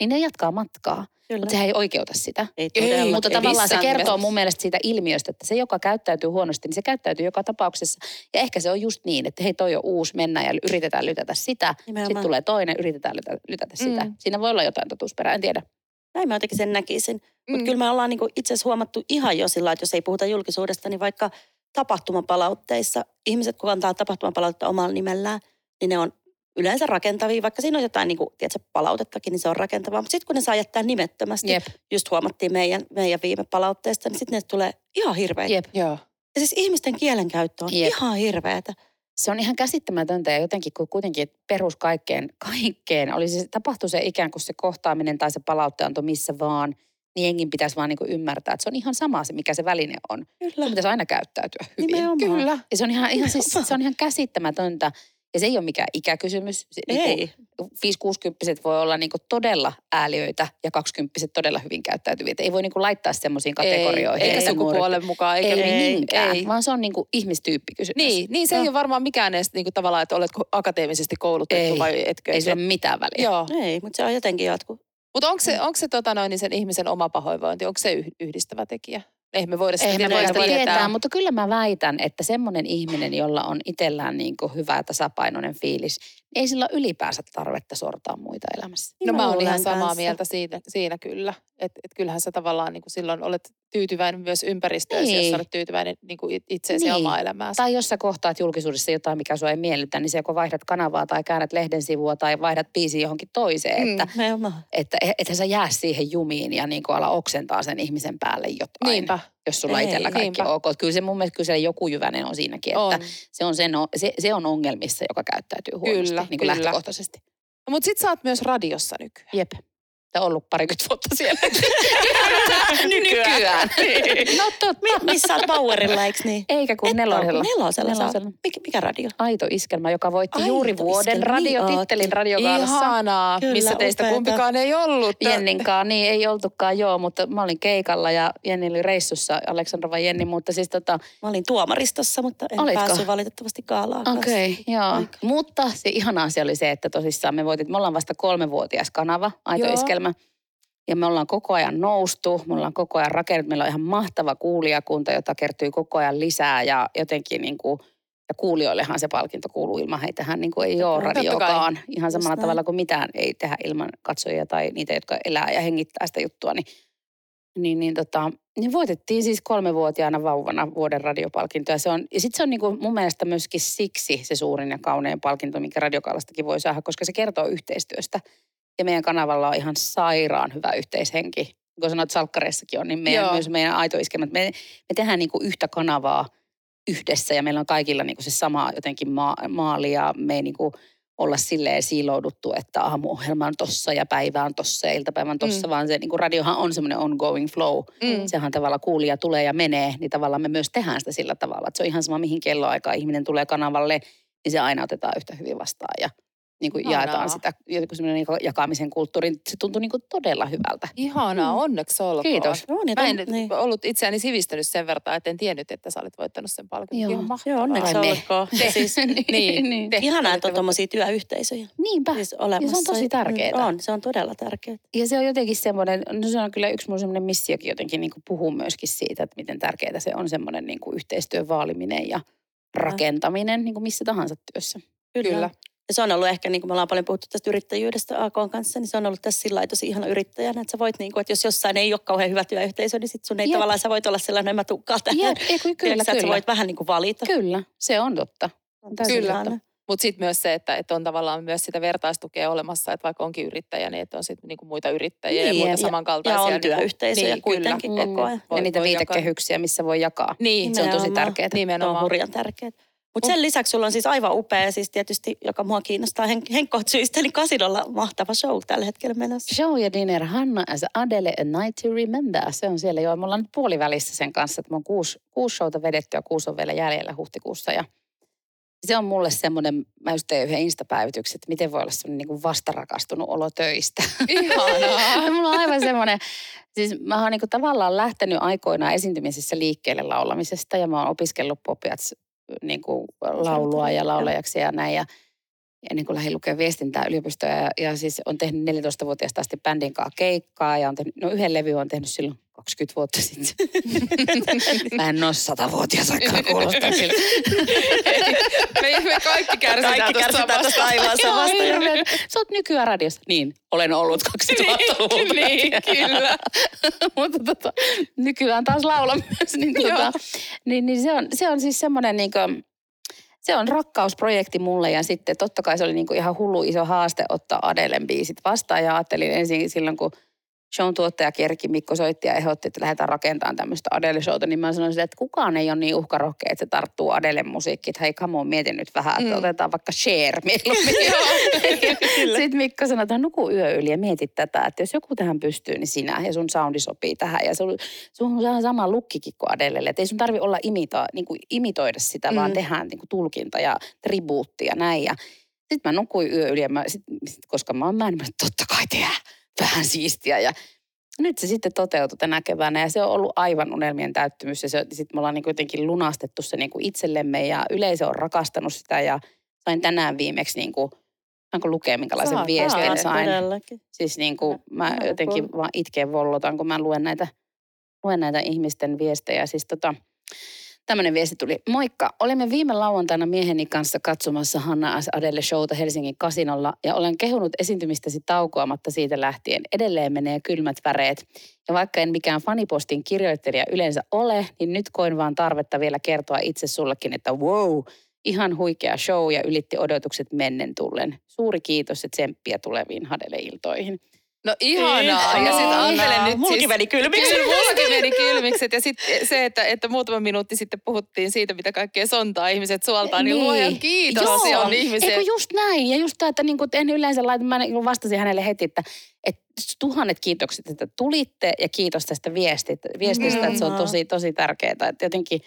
Niin ne jatkaa matkaa, Kyllä. mutta sehän ei oikeuta sitä. ei Ei. Mutta ei tavallaan se kertoo mun mielestä siitä ilmiöstä, että se, joka käyttäytyy huonosti, niin se käyttäytyy joka tapauksessa. Ja ehkä se on just niin, että hei, toi on uusi, mennään ja yritetään lytätä sitä. Nimenomaan. Sitten tulee toinen, yritetään lytätä, lytätä sitä. Mm. Siinä voi olla jotain totuusperää, en tiedä. Näin mä jotenkin sen näkisin. Mutta Mm. kyllä me ollaan niinku itse asiassa huomattu ihan jo sillä, että jos ei puhuta julkisuudesta, niin vaikka tapahtumapalautteissa, ihmiset kun antaa tapahtumapalautetta omalla nimellään, niin ne on yleensä rakentavia, vaikka siinä on jotain niinku, tiedätkö, palautettakin, niin se on rakentavaa. Mutta sitten kun ne saa jättää nimettömästi, Jep, just huomattiin meidän, meidän viime palautteesta, niin sitten ne tulee ihan hirveitä. jep. Joo. Ja siis ihmisten kielenkäyttö on Jep. ihan hirveätä. Se on ihan käsittämätöntä ja jotenkin kun kuitenkin perus kaikkeen, kaikkeen, oli se, tapahtui se ikään kuin se kohtaaminen tai se palautteanto missä vaan, niin jengin pitäisi vaan niin kuin ymmärtää, että se on ihan sama se, mikä se väline on. Kyllä. Sun pitäisi aina käyttäytyä hyvin. Nimenomaan. Kyllä. Ja se on ihan, ihan, siis, se on ihan käsittämätöntä. Ja se ei ole mikään ikäkysymys. Se, Ei. Niin 5-60 voi olla niinku todella ääliöitä ja 20 todella hyvin käyttäytyviä. Et ei voi niinku laittaa semmoisiin kategorioihin. Ei, eikä sukupuolen mukaan, eikä ei, Ei, mihinkään, ei. vaan se on niinku ihmistyyppikysymys. Niin, niin se ei Joo. ole varmaan mikään edes niinku tavallaan, että oletko akateemisesti koulutettu Ei. vai etkö. Ei sillä ole mitään väliä. Joo. Ei, mutta se on jotenkin jatku. Mutta onko se, onko se tota noin, niin sen ihmisen oma pahoinvointi, onko se yh- yhdistävä tekijä? Eihän me voida sitä Ei me voida sitä tietää. tietää, mutta kyllä mä väitän, että semmoinen ihminen, jolla on itsellään niin kuin hyvä tasapainoinen fiilis, ei sillä ole ylipäänsä tarvetta sortaa muita elämässä. No mä oon ihan samaa kanssa. mieltä siinä, siinä kyllä. Että et kyllähän sä tavallaan niin kuin silloin olet tyytyväinen myös ympäristöön, Niin. jos sä olet tyytyväinen niin kuin it- itseesi ja Niin. omaa elämääsi. Tai jos sä kohtaat julkisuudessa jotain, mikä sua ei miellytä, niin se joko vaihdat kanavaa tai käännät lehden sivua tai vaihdat biisin johonkin toiseen. Mm. Että, Nimenomaan. että ethän sä jää siihen jumiin ja niin kuin ala oksentaa sen ihmisen päälle jotain. Niinpä, Jos sulla Ei, itsellä kaikki niinpä. on ok. Kyllä se mun mielestä kyllä joku jyvänen on siinäkin, on. että se on, sen, se, se on ongelmissa, joka käyttäytyy huonosti Kyllä, niin kuin kyllä. lähtökohtaisesti. No, mutta sit sä oot myös radiossa nykyään. Jep. Ja ollut parikymmentä vuotta siellä. Nykyään. Nykyään. no totta. Mi- missä oot Powerilla, eikö niin? Eikä kun Et nelosella. Nelosella. Nelosella. Mikä, mikä radio? Aito iskelmä, joka voitti Aito juuri vuoden iskelmä, niin radiotittelin ootte. radiokaalassa. Ihanaa, Kyllä, missä teistä upeata. kumpikaan ei ollut. Jenninkaan, niin ei oltukaan joo, mutta mä olin keikalla ja Jenni oli reissussa, Aleksandrova Jenni, mutta siis tota, Mä olin tuomaristossa, mutta en Olitko? päässyt valitettavasti kanssa. okei, okay, joo. Aika. Mutta se ihana asia oli se, että tosissaan me voitit, me ollaan vasta kolmevuotias kanava, Aito Joo. Iskelmä. Ja me ollaan koko ajan noustu, me ollaan koko ajan rakennettu, meillä on ihan mahtava kuulijakunta, jota kertyy koko ajan lisää ja jotenkin niin kuin, ja kuulijoillehan se palkinto kuuluu ilman heitähän niin kuin ei ole kai. radiokaan. Ihan Just samalla näin. tavalla kuin mitään ei tehdä ilman katsojia tai niitä, jotka elää ja hengittää sitä juttua. Niin, niin, niin, tota, niin voitettiin siis kolmevuotiaana vauvana vuoden radiopalkinto. Ja, se on, ja sitten se on niin kuin mun mielestä myöskin siksi se suurin ja kaunein palkinto, minkä radiokaalastakin voi saada, koska se kertoo yhteistyöstä. Ja meidän kanavalla on ihan sairaan hyvä yhteishenki. Kun sanoit, että salkkareissakin on, niin meidän, Joo. myös meidän aitoiskelmät, me, me tehdään niin kuin yhtä kanavaa yhdessä ja meillä on kaikilla niin kuin se sama jotenkin maa, maali ja me ei niin kuin olla silleen siilouduttu, että aamuohjelma on tossa ja päivä on tossa ja iltapäivä on tossa, Mm. vaan se niin kuin radiohan on semmoinen ongoing flow. Mm. Sehän tavalla kuulija tulee ja menee, niin tavallaan me myös tehdään sitä sillä tavalla, että se on ihan sama mihin kelloaikaan ihminen tulee kanavalle, niin se aina otetaan yhtä hyvin vastaan ja niin kuin Ihanaa. jaetaan sitä joku semmoinen niin kuin jakamisen kulttuuri. Se tuntuu niin kuin todella hyvältä. Ihanaa, Mm. onneksi olkoon. Kiitos. Joo, niin, Mä en niin. ollut itseäni sivistynyt sen verran, että en tiennyt, että sä olit voittanut sen palkinnon. Joo. Ihan mahtavaa. Joo, onneksi Ai olkoon. Ja Siis, Niin, niin. te- ihanaa, että on tuommoisia työyhteisöjä Niinpä. siis olemassa. Ja se on tosi. Mm, On, se on todella tärkeää. Ja se on jotenkin semmoinen, no se on kyllä yksi mun semmoinen missiokin jotenkin niin kuin puhuu myöskin siitä, että miten tärkeää se on semmoinen niin kuin yhteistyön vaaliminen ja rakentaminen niin kuin missä tahansa työssä. Kyllä. Ja se on ollut ehkä, niin kuin me ollaan paljon puhuttu tästä yrittäjyydestä AK kanssa, niin se on ollut tässä sillä lailla tosi ihana yrittäjänä, että sä voit, niin kuin, että jos jossain ei ole kauhean hyvä työyhteisö, niin sit sun ei Jep. tavallaan, sä voit olla sellainen, että mä tukkaan tähän. Jep, ei, kyllä, Tiedätkö, että sä kyllä. voit vähän niin kuin valita. Kyllä, se on totta. On Kyllä. ihana. Mutta sitten myös se, että, että on tavallaan myös sitä vertaistukea olemassa, että vaikka onkin yrittäjä, niin että on sitten niinku muita yrittäjiä Niin, ja muita ja- samankaltaisia. ja on niinku- työyhteisöjä kuitenkin kyllä. koko ajan. ja niitä jakaa. viitekehyksiä, missä voi jakaa. Niin, Se on tosi Nimenomaan. tärkeää. Se on nimenomaan. hurjan tärkeää. Mutta sen lisäksi sulla on siis aivan upea, siis tietysti, joka mua kiinnostaa hen, henkkohsyistä, eli Kasinolla mahtava show tällä hetkellä menossa. Show ja dinner Hanna as Adele A Night to Remember. Se on siellä jo. Me ollaan nyt puolivälissä sen kanssa, että mä oon kuusi, kuusi showta vedetty ja kuusi on vielä jäljellä huhtikuussa. Ja se on mulle semmoinen, mä just tein yhden instapäivityksen, että miten voi olla semmoinen niin vastarakastunut olo töistä. Ihanaa. Mulla on aivan semmoinen, siis mä oon niin tavallaan lähtenyt aikoinaan esiintymisessä liikkeelle laulamisesta ja mä oon opiskellut popiats niin kuin laulua ja laulajaksi ja näin. Ja, ja niin kuin lähdin lukemaan viestintää yliopistoja ja, ja siis on tehnyt 14-vuotiaasta asti bändin kanssa keikkaa ja on tehnyt, no yhden levy on tehnyt silloin 20 vuotta sitten. Mä en ole satavuotias aikaa kuulostaa siltä. me, me kaikki kärsitään Kaikki kärsitään tästä aivan samasta. Joo. Sä oot nykyään radiossa. Niin, olen ollut 2000-luvulta. niin, kyllä. Mutta tota, nykyään taas laulan myös. Niin, tota, niin, niin se, on, se on siis semmoinen niin kuin, se on rakkausprojekti mulle ja sitten totta kai se oli niin kuin ihan hullu iso haaste ottaa Adelen biisit vastaan. Ja ajattelin ensin silloin, kun shown tuottaja Kerki Mikko soitti ja ehdotti, että lähdetään rakentamaan tämmöistä Adele-showta, niin mä sanoin sille, että kukaan ei ole niin uhkarohkea, että se tarttuu Adelen musiikkiin. Että hei, come on, mietin nyt vähän, että Mm. otetaan vaikka mieluummin. Sitten Mikko sanoi, että nuku yö yli ja mieti tätä, että jos joku tähän pystyy, niin sinä ja sun soundi sopii tähän. Ja sun, sun on ihan sama lukkikin kuin Adelelle, että ei sun tarvi olla imita, niin kuin imitoida sitä, mm. vaan tehdään niin kuin tulkinta ja tribuutti ja näin. Ja sitten mä nukuin yö yli, ja mä, sit, sit, koska mä oon mä, mä totta kai tehdään vähän siistiä. Ja nyt se sitten toteutui tänä keväänä ja se on ollut aivan unelmien täyttymys. Ja sitten me ollaan niin jotenkin lunastettu se niin kuin itsellemme ja yleisö on rakastanut sitä ja sain tänään viimeksi niin kuin, saanko lukea minkälaisen Saat, viestin sain. Todellakin. Siis niin kuin mä Ihana jotenkin kuulla. vaan itken vollotan, kun mä luen näitä, luen näitä ihmisten viestejä. Siis tota, tämmöinen viesti tuli. Moikka, olimme viime lauantaina mieheni kanssa katsomassa Hanna S. Adele showta Helsingin kasinolla ja olen kehunut esiintymistäsi taukoamatta siitä lähtien. Edelleen menee kylmät väreet. Ja vaikka en mikään fanipostin kirjoittelija yleensä ole, niin nyt koin vaan tarvetta vielä kertoa itse sullekin, että wow, ihan huikea show ja ylitti odotukset mennen tullen. Suuri kiitos ja tsemppiä tuleviin Hadele-iltoihin. No ihanaa. Ja sitten ajattelen nyt Mullakin siis... meni kylmiksi. Kyllä, mullakin meni kylmikset. Ja sitten se, että, että muutama minuutti sitten puhuttiin siitä, mitä kaikkea sontaa ihmiset suoltaa, niin, niin. luojan kiitos Joo. Joo. on ihmisiä. Eikö just näin? Ja just tämä, että niinku, en yleensä laita, mä niinku vastasin hänelle heti, että, että tuhannet kiitokset, että tulitte ja kiitos tästä viestit, viestistä, Mm. että se on tosi, tosi tärkeää. Että jotenkin,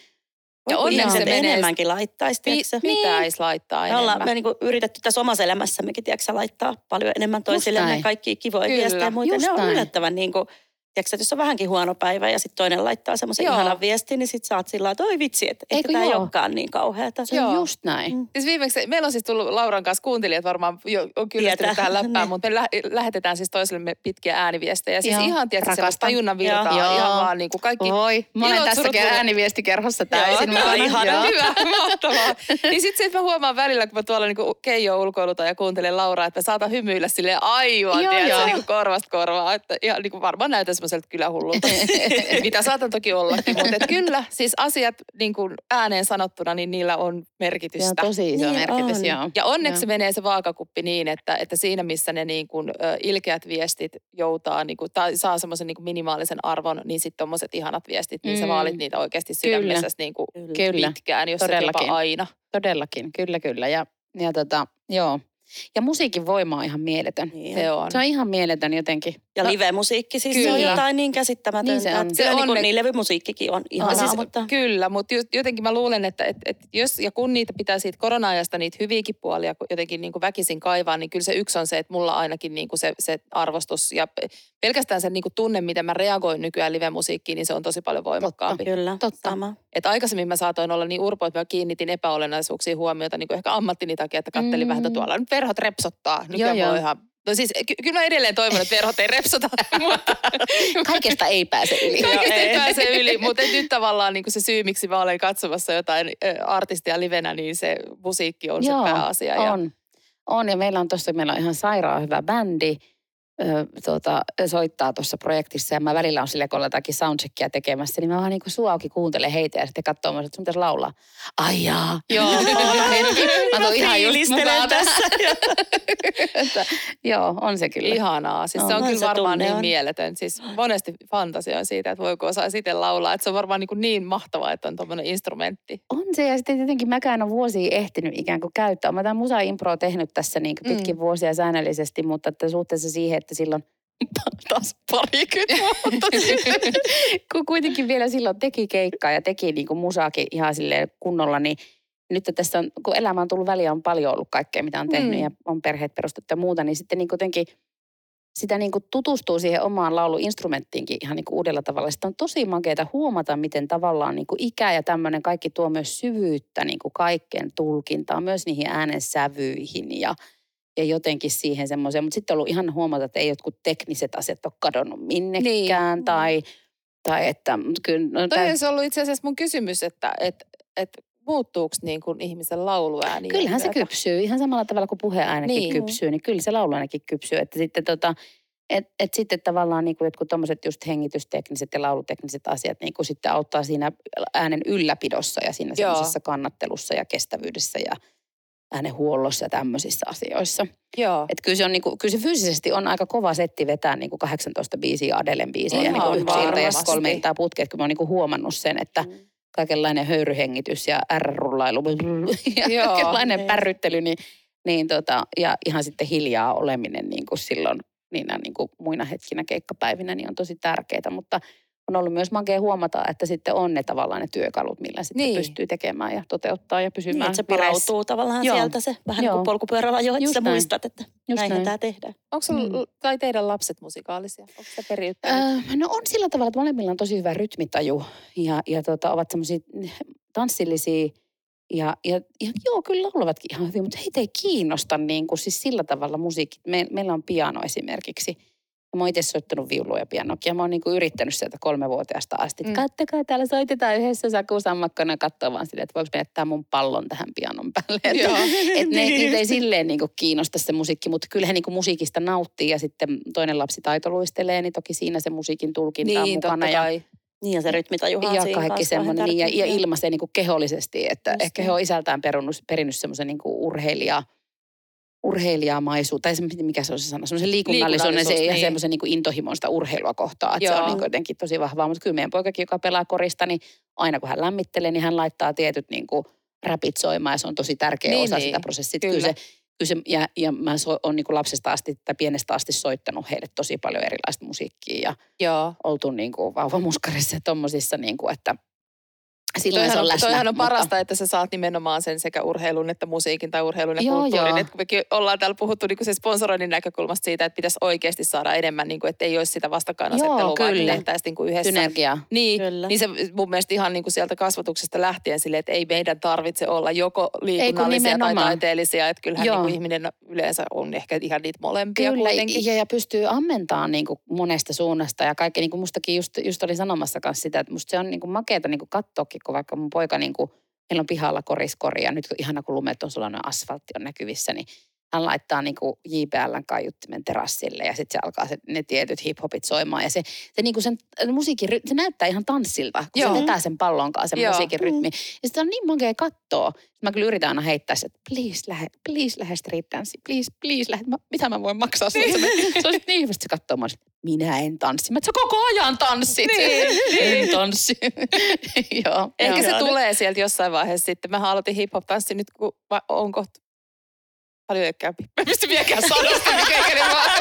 Ja onneksi se menee- enemmänkin laittaisi, Pi- tiedätkö? pitäisi laittaa Me enemmän. ollaan me niinku yritetty tässä omassa elämässämmekin, tiedätkö, laittaa paljon enemmän toisillemme kaikki kivoja viestejä ja muita. just Ne on näin. yllättävän niin kuin, tiedätkö, että jos on vähänkin huono päivä ja sitten toinen laittaa semmoisen ihanan viestin, niin sitten saat sillä että oi vitsi, että ehkä tämä ei olekaan niin kauheata. se Joo. on just näin. Mm. Siis viimeksi, meillä on siis tullut Lauran kanssa kuuntelijat varmaan jo, on kyllästynyt tähän läppään, Niin. mutta me lä- lähetetään siis toisillemme pitkiä ääniviestejä. Siis Joo. ihan tietysti semmoista tajunnan virtaa, Joo. ihan vaan niin kuin kaikki Voi, mä olen ilot, tässä surut, murheet. ääniviestikerhossa täysin. joo. Joo. Hyvä, mahtavaa. niin sitten että mä huomaan välillä, kun mä tuolla niinku Keijo ulkoilutan ja kuuntelen Lauraa, että mä saatan hymyillä silleen aivan, Joo, tiedätkö, joo. niinku korvasta korvaa. Että ihan niinku varmaan näytän semmoiselta kylähullulta. Mitä saatan toki ollakin, mutta et kyllä, siis asiat niin kuin ääneen sanottuna, niin niillä on Se on merkitystä. tosi iso Niin merkitys, on. joo. Ja onneksi Joo. menee se vaakakuppi niin, että, että siinä missä ne niin kuin, ilkeät viestit joutaa niin kuin, tai saa semmoisen niin kuin minimaalisen arvon, niin sitten tuommoiset ihanat viestit, niin sä Mm. vaalit niitä oikeasti sydämessä niin kuin Kyllä, pitkään, jos todellakin. jopa aina. todellakin, kyllä, kyllä. Ja, ja tota, joo. Ja musiikin voima on ihan mieletön. Niin Se on. Se on ihan mieletön jotenkin. Ja No, live-musiikki, siis se on Kyllä. jotain niin käsittämätöntä. Niin se on. että Se kyllä on niin, kuin, niin levymusiikkikin on ihanaa, siis, mutta... Kyllä, mutta jotenkin mä luulen, että et, et jos ja kun niitä pitää siitä korona-ajasta niitä hyviäkin puolia jotenkin niin kuin väkisin kaivaa, niin kyllä se yksi on se, että mulla ainakin niin kuin se, se arvostus ja pelkästään se niin kuin tunne, miten mä reagoin nykyään live-musiikkiin, niin se on tosi paljon voimakkaampi. Kyllä, Totta. sama. Et aikaisemmin mä saatoin olla niin urpo, että mä kiinnitin epäolennaisuuksiin huomiota niin kuin ehkä ammattini takia, että kattelin Mm. vähän, että tuolla nyt verhot repsottaa. Nyt Joo, joo. Ihan, no siis ky- kyllä mä edelleen toivon, että verhot ei repsota, mutta Kaikesta ei pääse yli. kaikesta ei. pääse yli. Mutta nyt tavallaan niin se syy, miksi mä olen katsomassa jotain artistia livenä, niin se musiikki on Joo, se pääasia. Ja, On. On ja meillä on tuossa, meillä on ihan sairaan hyvä bändi. Ö, tuota, soittaa tuossa projektissa ja mä välillä on sille, kun ollaan jotakin soundcheckia tekemässä, niin mä vaan niinku suu auki kuuntelen heitä ja sitten katsoo myös, että sun pitäisi laulaa. Ai jaa, joo, hetki. Mä tuun ihan just mukaan tässä. Että, joo, on se kyllä. Ihanaa. Siis No, se on kyllä se varmaan niin on. mieletön. Siis monesti fantasioin siitä, että voiko osaa itse laulaa. Että se on varmaan niin, niin mahtavaa, että on tuommoinen instrumentti. On se ja sitten tietenkin mäkään on vuosia ehtinyt ikään kuin käyttää. Mä tämän musa impro tehnyt tässä niin Mm. pitkin vuosia säännöllisesti, mutta että suhteessa siihen, että silloin taas parikymmentä vuotta sitten, kun kuitenkin vielä silloin teki keikkaa ja teki niin kuin musaakin ihan silleen kunnolla, niin nyt tässä on, kun elämä on tullut väliä, on paljon ollut kaikkea, mitä on tehnyt Mm. ja on perheet perustettu ja muuta, niin sitten niin kuitenkin sitä niin kuin tutustuu siihen omaan lauluinstrumenttiinkin ihan niin kuin uudella tavalla. Sitten on tosi makeata huomata, miten tavallaan niin kuin ikä ja tämmöinen kaikki tuo myös syvyyttä niin kuin kaikkeen tulkintaan, myös niihin äänen sävyihin ja, ja jotenkin siihen semmoiseen. Mutta sitten on ollut ihan huomata, että ei jotkut tekniset asiat ole kadonnut minnekään Niin. tai, tai että kyllä... No, Toi tää- olisi ollut itse asiassa mun kysymys, että, että, että muuttuuko niin kuin ihmisen lauluääni? Kyllähän se kypsyy ihan samalla tavalla kuin puheäänekin Niin. kypsyy, niin kyllä se lauluäänekin kypsyy. Että sitten tota, et, et sitten tavallaan niin kuin jotkut tommoset just hengitystekniset ja laulutekniset asiat niin kuin sitten auttaa siinä äänen ylläpidossa ja siinä semmoisessa kannattelussa ja kestävyydessä ja äänen huollossa ja tämmöisissä asioissa. Joo. Että kyllä se, on niinku, kyllä se fyysisesti on aika kova setti vetää niinku 18 biisiä Adelen biisejä Ihan niinku yksi ilta ja varmasti. kolme iltaa putkeen. Kyllä mä oon niinku huomannut sen, että Mm. kaikenlainen höyryhengitys ja R-rullailu ja Joo, kaikenlainen niin. pärryttely, niin, niin tota, ja ihan sitten hiljaa oleminen niin kuin silloin niinä niin kuin muina hetkinä keikkapäivinä, niin on tosi tärkeää, mutta on ollut myös makea huomata, että sitten on ne tavallaan ne työkalut, millä sitten Niin. niin. pystyy tekemään ja toteuttaa ja Niin, pysymään että se palautuu tavallaan Joo. sieltä se, vähän niin Joo. kuin polkupyörällä jo, että sä muistat, että Just näinhän näin. tämä tehdään. Onko Mm. tai teidän lapset musikaalisia? Onko se periyttänyt? Öö, no on sillä tavalla, että molemmilla on tosi hyvä rytmitaju ja, ja tota, ovat semmoisia tanssillisia ja, ja, ja joo, kyllä laulavatkin ihan hyvin, mutta heitä ei kiinnosta niin kuin, siis sillä tavalla musiikki. Me, meillä on piano esimerkiksi. Ja mä oon itse soittanut viulua ja pianokia. Mä oon niin kuin yrittänyt sieltä kolmevuotiaasta asti. Mm. Kattokaa, täällä soitetaan yhdessä Saku Sammakkona ja katsoo vaan silleen, että voiko me jättää mun pallon tähän pianon päälle. Että et ne, Niin. niitä ei silleen niin kiinnosta se musiikki, mutta kyllä he niin musiikista nauttii ja sitten toinen lapsi taitoluistelee, niin toki siinä se musiikin tulkinta on niin, totta mukana. Ja. Niin ja se rytmitajuhan on ja kaikki semmoinen, niin, ja, ja ilmaisee niin kehollisesti, että Just ehkä niin. he on isältään perunut, perinnyt semmoisen niin urheilija, urheilijamaisuus, tai se, mikä se on se sana, semmoisen liikunnallisuuden se, niin. semmoisen niin intohimoista urheilua kohtaan. Että se on niin jotenkin tosi vahvaa, mutta kyllä meidän poikakin, joka pelaa korista, niin aina kun hän lämmittelee, niin hän laittaa tietyt niin kuin räpit soimaan ja se on tosi tärkeä Niin, osa niin. sitä prosessia. Kyllä. Kyllä. Kyllä se, kyllä se, ja, ja mä so, on niin kuin lapsesta asti tai pienestä asti soittanut heille tosi paljon erilaista musiikkia ja Joo. oltu niin kuin vauvamuskarissa ja tommosissa, niin kuin, että silloin Toihan se on on, läsnä. toihan on mutta- parasta, että sä saat nimenomaan sen sekä urheilun että musiikin tai urheilun ja Joo, kulttuurin. joo. Et kun mekin ollaan täällä puhuttu niin se sponsoroinnin näkökulmasta siitä, että pitäisi oikeasti saada enemmän, niin kuin, että ei olisi sitä vastakkainasettelua, Joo, vaan kyllä. tehtäisiin niin kuin yhdessä. Synergia. Niin, Kyllä. niin se mun mielestä ihan niin kuin sieltä kasvatuksesta lähtien sille, että ei meidän tarvitse olla joko liikunnallisia tai taiteellisia, että kyllähän Joo. niin kuin ihminen yleensä on ehkä ihan niitä molempia Kyllä, kuitenkin. ja, ja pystyy ammentamaan niin kuin monesta suunnasta ja kaikki, niin kuin mustakin just, just oli sanomassa kanssa sitä, että musta se on niin kuin makeata niin kuin katsoakin, kun vaikka mun poika niin kuin, meillä on pihalla koriskori ja nyt kun ihana kun lumet on sellainen asfaltti on näkyvissä, niin hän laittaa niin kuin JBLn kaiuttimen terassille ja sitten se alkaa se, ne tietyt hiphopit soimaan. Ja se, se, niin kuin sen musiikin, se näyttää ihan tanssilta, kun Joo. se vetää sen pallon kanssa, sen Joo. musiikin rytmi. Ja sitä on niin makea katsoa. Mä kyllä yritän aina heittää se, että please lähde, please lähde street dance, please, please lähde. Mä, mitä mä voin maksaa sulle? Se, se olisi niin hyvä, se katsoo. Mä minä en tanssi. Mä, että sä koko ajan tanssit. Niin, en tanssi. Joo. Ehkä se tulee sieltä jossain vaiheessa sitten. Mä aloitin hip-hop-tanssi nyt, kun on kohta paljon eikä Mä pystyn vieläkään sanosta, mikä ikinä vaan.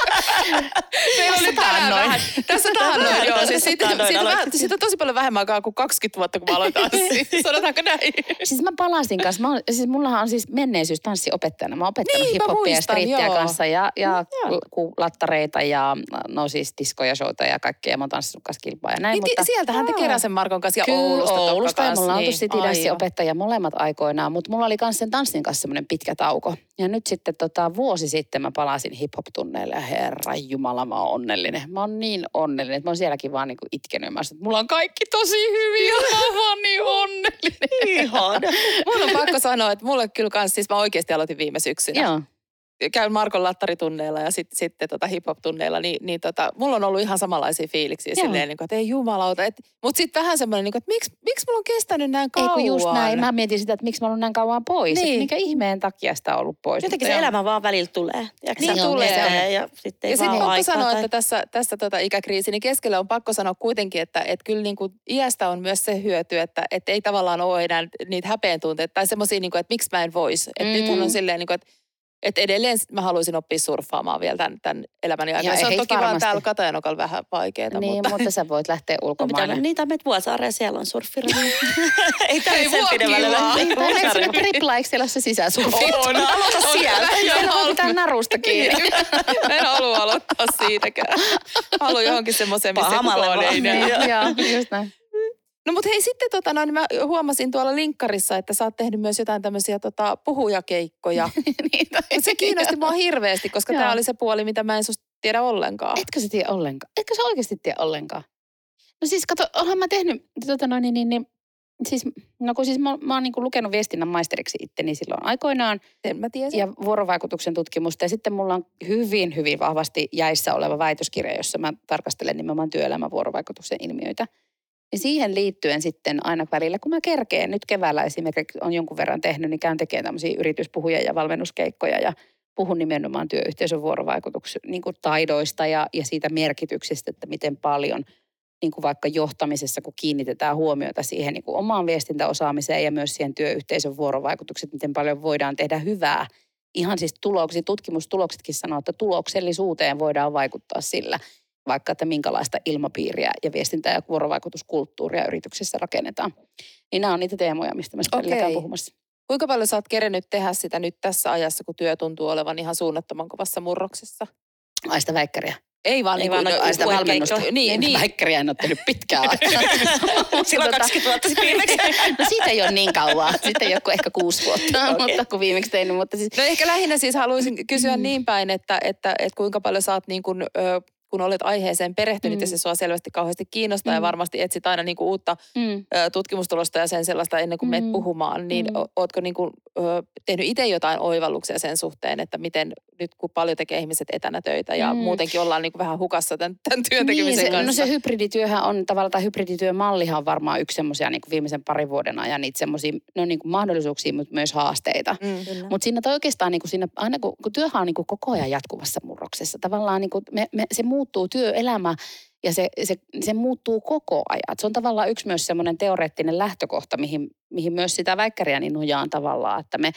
Meillä nyt tänään vähän. Tässä taannoin, joo. Siis siitä, taannoin siitä, vähän, siitä on tosi paljon vähemmän aikaa kuin 20 vuotta, kun mä aloin tanssia. Sanotaanko näin? Siis mä palasin kanssa. Mä, siis mullahan on siis menneisyys tanssiopettajana. Mä oon opettanut Niin, mä hip-hopia ja joo. kanssa ja, ja ku- lattareita ja no siis diskoja, showta ja kaikkea. Mä oon tanssinut kanssa kilpaa ja näin. Niin, mutta sieltähän te. Keräsen Markon kanssa ja Kyllä, Oulusta. Oulusta ja kanssa, mulla on niin. oltu City opettaja molemmat aikoinaan, mutta mulla oli myös sen tanssin kanssa semmoinen pitkä tauko. Ja nyt sitten tota, vuosi sitten mä palasin hip-hop-tunneille ja herra jumala mä oon onnellinen. Mä oon niin onnellinen, että mä oon sielläkin vaan niinku itkenyt. Mä sanoin, että mulla on kaikki tosi hyvin ja mä oon vaan niin onnellinen. Ihana. Mun on pakko sanoa, että mulle kyllä kans, siis mä oikeasti aloitin viime syksynä. Joo. Käyn Markon lattaritunneilla ja sit, sitten tota hip-hop-tunneilla, niin, niin tota, mulla on ollut ihan samanlaisia fiiliksiä Joo. silleen, niin kuin, että ei jumalauta. Et, mutta sitten vähän semmoinen, niin kuin, että miksi, miksi mulla on kestänyt näin Ei kauan? kun just näin. Mä mietin sitä, että miksi mä olen näin kauan pois. Niin. Niin. Minkä ihmeen takia sitä on ollut pois. Jotenkin se joo. elämä vaan välillä tulee. Tiedätkö Niin tulee. Kestää Ja sitten ei Ja sitten vaan pakko aikaa sanoa, tai- että tässä, tässä tota ikäkriisin keskellä on pakko sanoa kuitenkin, että, että kyllä niin kuin iästä on myös se hyöty, että, että ei tavallaan ole enää niitä häpeän tunteita tai semmoisia, niin kuin, että miksi mä en voisi. Että Mm. nythän on silleen, niin kuin, että, että edelleen mä haluaisin oppia surffaamaan vielä tämän, tämän elämäni aikana. Ja Se on toki vaan varmasti. täällä Katajanokalla vähän vaikeaa, Niin, mutta... mutta sä voit lähteä No mitä ulkomaille. mä, niitä menet Vuosaareen, siellä on surfirata. ei Ei sen pidemmälle lähteä. Niin, tai näetkö sinne tripla, eikö siellä ole se sisäsurfi? On. Aloita On. sieltä. Mä en Siellä voi halua. pitää narusta kiinni. Mä en halua aloittaa siitäkään. Haluan johonkin semmoiseen, missä kukaan ei vaan. näe. Niin, Joo, just näin. No mutta hei sitten tota, no, niin mä huomasin tuolla linkkarissa, että sä oot tehnyt myös jotain tämmöisiä tota, puhujakeikkoja. Niin, se kiinnosti mua hirveästi, koska tämä oli se puoli, mitä mä en susta tiedä ollenkaan. Etkö sä tiedä ollenkaan? Etkö sä oikeasti tiedä ollenkaan? No siis kato, onhan mä tehnyt, tota noin, niin, niin, niin siis, no kun siis mä, mä oon niin lukenut viestinnän maisteriksi itteni silloin aikoinaan Sen mä tiesin. ja vuorovaikutuksen tutkimusta. Ja sitten mulla on hyvin, hyvin vahvasti jäissä oleva väitöskirja, jossa mä tarkastelen nimenomaan työelämän vuorovaikutuksen ilmiöitä. Niin siihen liittyen sitten aina välillä, kun mä kerkeen, nyt keväällä esimerkiksi on jonkun verran tehnyt, niin käyn tekemään tämmöisiä yrityspuhuja ja valmennuskeikkoja ja puhun nimenomaan työyhteisön vuorovaikutuksen niin taidoista ja, ja siitä merkityksestä, että miten paljon niin kuin vaikka johtamisessa, kun kiinnitetään huomiota siihen niin kuin omaan viestintäosaamiseen ja myös siihen työyhteisön vuorovaikutukset, miten paljon voidaan tehdä hyvää. Ihan siis tuloksi, tutkimustuloksetkin sanoo, että tuloksellisuuteen voidaan vaikuttaa sillä, vaikka että minkälaista ilmapiiriä ja viestintä- ja vuorovaikutuskulttuuria yrityksessä rakennetaan. Niin nämä on niitä teemoja, mistä mä sitten puhumassa. Kuinka paljon sä oot kerennyt tehdä sitä nyt tässä ajassa, kun työ tuntuu olevan ihan suunnattoman kovassa murroksessa? Ai sitä väikkäriä. Ei vaan niin vaan no, sitä Puhekeikkoja. valmennusta. Niin, niin. Väikkäriä en ole tehnyt pitkään aikaa. Silloin Tota- 20 vuotta sitten viimeksi. No siitä ei ole niin kauan. Siitä ei ole kuin ehkä kuusi vuotta, Okei. mutta kun viimeksi tein. Mutta siis, No ehkä lähinnä siis haluaisin Mm. kysyä niin päin, että, että, että kuinka paljon sä oot niin kuin, ö, kun olet aiheeseen perehtynyt Mm. ja se sua selvästi kauheasti kiinnostaa ja Mm. varmasti etsit aina niin kuin uutta mm. ö, tutkimustulosta ja sen sellaista ennen kuin menet Mm. puhumaan, niin Mm. ootko niin kuin, ö, tehnyt itse jotain oivalluksia sen suhteen, että miten nyt kun paljon tekee ihmiset etänä töitä ja Mm. muutenkin ollaan niin kuin vähän hukassa tämän, tämän työn tekemisen niin, se, kanssa. No se hybridityöhän on tavallaan, tai hybridityömallihan on varmaan yksi semmoisia niin viimeisen parin vuoden ajan niitä semmoisia, no niin kuin mahdollisuuksia, mutta myös haasteita. Mm. Mutta siinä toi oikeastaan niin kuin siinä, aina kun, kun työhän on niin kuin koko ajan jatkuvassa murroksessa. Tavallaan niin kuin me, me, se muuttuu työelämä ja se, se, se muuttuu koko ajan. Se on tavallaan yksi myös semmoinen teoreettinen lähtökohta, mihin, mihin myös sitä väikkäriä niin nojaan tavallaan, että me,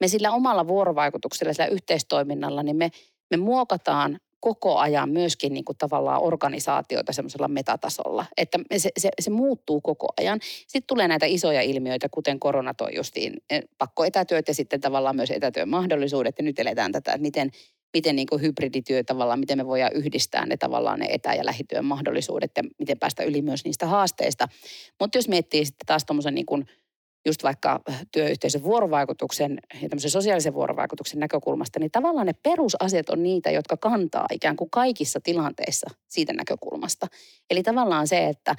me sillä omalla vuorovaikutuksella, sillä yhteistoiminnalla, niin me, me muokataan koko ajan myöskin niin kuin tavallaan organisaatioita semmoisella metatasolla. Että se, se, se muuttuu koko ajan. Sitten tulee näitä isoja ilmiöitä, kuten korona toi justiin eh, pakkoetätyöt ja sitten tavallaan myös etätyön mahdollisuudet. Ja nyt eletään tätä, että miten, miten niin kuin hybridityö tavallaan, miten me voidaan yhdistää ne tavallaan ne etä- ja lähityön mahdollisuudet ja miten päästä yli myös niistä haasteista. Mutta jos miettii sitten taas tuommoisen niin kuin just vaikka työyhteisön vuorovaikutuksen ja tämmöisen sosiaalisen vuorovaikutuksen näkökulmasta, niin tavallaan ne perusasiat on niitä, jotka kantaa ikään kuin kaikissa tilanteissa siitä näkökulmasta. Eli tavallaan se, että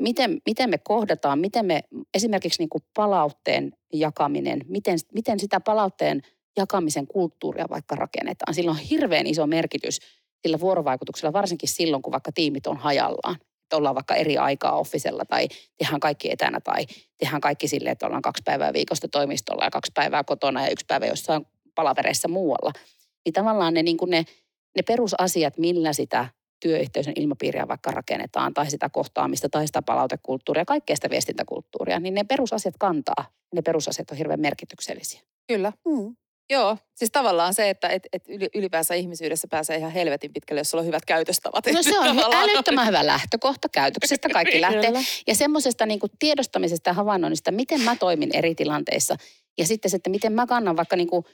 miten, miten me kohdataan, miten me esimerkiksi niin kuin palautteen jakaminen, miten, miten sitä palautteen jakamisen kulttuuria vaikka rakennetaan. Sillä on hirveän iso merkitys sillä vuorovaikutuksella, varsinkin silloin, kun vaikka tiimit on hajallaan. Että ollaan vaikka eri aikaa offisella tai tehdään kaikki etänä tai tehdään kaikki silleen, että ollaan kaksi päivää viikosta toimistolla ja kaksi päivää kotona ja yksi päivä jossain palavereissa muualla. Niin tavallaan ne, niin ne, ne perusasiat, millä sitä työyhteisön ilmapiiriä vaikka rakennetaan tai sitä kohtaamista tai sitä palautekulttuuria, kaikkea sitä viestintäkulttuuria, niin ne perusasiat kantaa. Ne perusasiat on hirveän merkityksellisiä. Kyllä. Mm. Joo, siis tavallaan se, että et, et yli- ylipäänsä ihmisyydessä pääsee ihan helvetin pitkälle, jos sulla on hyvät käytöstavat. No se on Tavallaan- älyttömän hyvä lähtökohta käytöksestä, kaikki lähtee. Ja semmoisesta niin tiedostamisesta ja havainnoinnista, miten mä toimin eri tilanteissa. Ja sitten se, että miten mä kannan vaikka niin kuin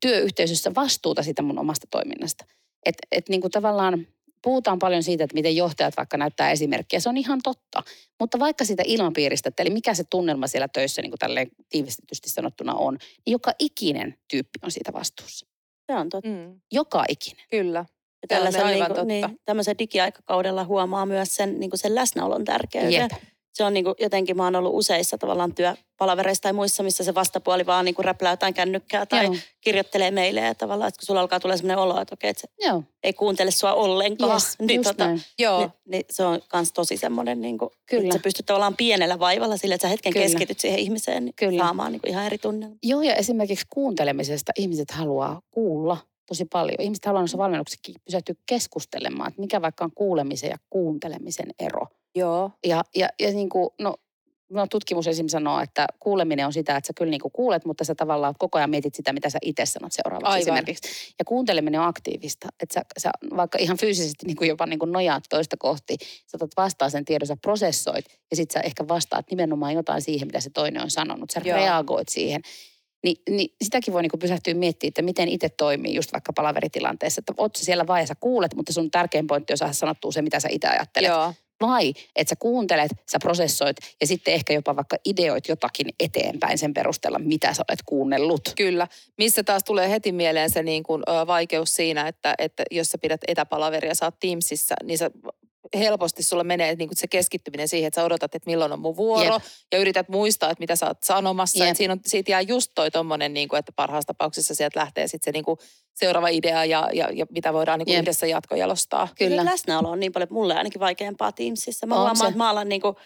työyhteisössä vastuuta siitä mun omasta toiminnasta. Että et niin kuin tavallaan puhutaan paljon siitä, että miten johtajat vaikka näyttää esimerkkiä. Se on ihan totta. Mutta vaikka siitä ilmapiiristä, että eli mikä se tunnelma siellä töissä niin kuin tälleen tiivistetysti sanottuna on, niin joka ikinen tyyppi on siitä vastuussa. Se on totta. Mm, Joka ikinen. kyllä. Ja tällaisella, aivan niin kuin, totta. niin, tämmöisen digiaikakaudella huomaa myös sen, niin kuin sen läsnäolon tärkeyden. Jep. Se on niin kuin, jotenkin, mä oon ollut useissa tavallaan työpalavereissa tai muissa, missä se vastapuoli vaan niin kuin räplää jotain kännykkää tai Joo. kirjoittelee meille ja tavallaan, että kun sulla alkaa tulla sellainen olo, että okei, että se Joo, ei kuuntele sua ollenkaan, yes, niin, tota, näin. Joo. niin, niin se on myös tosi semmoinen, niin kuin, Kyllä. että sä pystyt tavallaan pienellä vaivalla sille, että sä hetken Kyllä. keskityt siihen ihmiseen niin Kyllä. saamaan niin kuin ihan eri tunnelma. Joo, ja esimerkiksi kuuntelemisesta ihmiset haluaa kuulla tosi paljon. Ihmiset haluaa noissa valmennuksissakin pysähtyä keskustelemaan, että mikä vaikka on kuulemisen ja kuuntelemisen ero. Joo. Ja, ja, ja niin kuin, no, no, tutkimus esim. sanoo, että kuuleminen on sitä, että sä kyllä niin kuin kuulet, mutta sä tavallaan koko ajan mietit sitä, mitä sä itse sanot seuraavaksi Aivan. esimerkiksi. Ja kuunteleminen on aktiivista. Että sä, sä vaikka ihan fyysisesti niin kuin jopa niin kuin nojaat toista kohti, sä otat vastaan sen tiedon, sä prosessoit ja sit sä ehkä vastaat nimenomaan jotain siihen, mitä se toinen on sanonut. Sä Joo. reagoit siihen. Ni, niin sitäkin voi niinku pysähtyä miettimään, että miten itse toimii just vaikka palaveritilanteessa. Että oot siellä vai ja sä kuulet, mutta sun tärkein pointti on saada sanottua se, mitä sä itse ajattelet. Joo. Vai että sä kuuntelet, sä prosessoit ja sitten ehkä jopa vaikka ideoit jotakin eteenpäin sen perusteella, mitä sä olet kuunnellut. Kyllä. Missä taas tulee heti mieleen se niin kuin, vaikeus siinä, että, että jos sä pidät etäpalaveria, sä oot Teamsissa, niin sä helposti sulla menee niin kuin se keskittyminen siihen, että sä odotat, että milloin on mun vuoro Jep. ja yrität muistaa, että mitä sä oot sanomassa. Jep. Että siinä on, siitä jää just toi tommonen, niin kuin, että parhaassa tapauksessa sieltä lähtee sitten se niin kuin seuraava idea ja, ja, ja mitä voidaan niin kuin yhdessä jatkojalostaa. Kyllä. Se läsnäolo on niin paljon mulle ainakin vaikeampaa Teamsissa. Mä huomaan, että mä alan niinku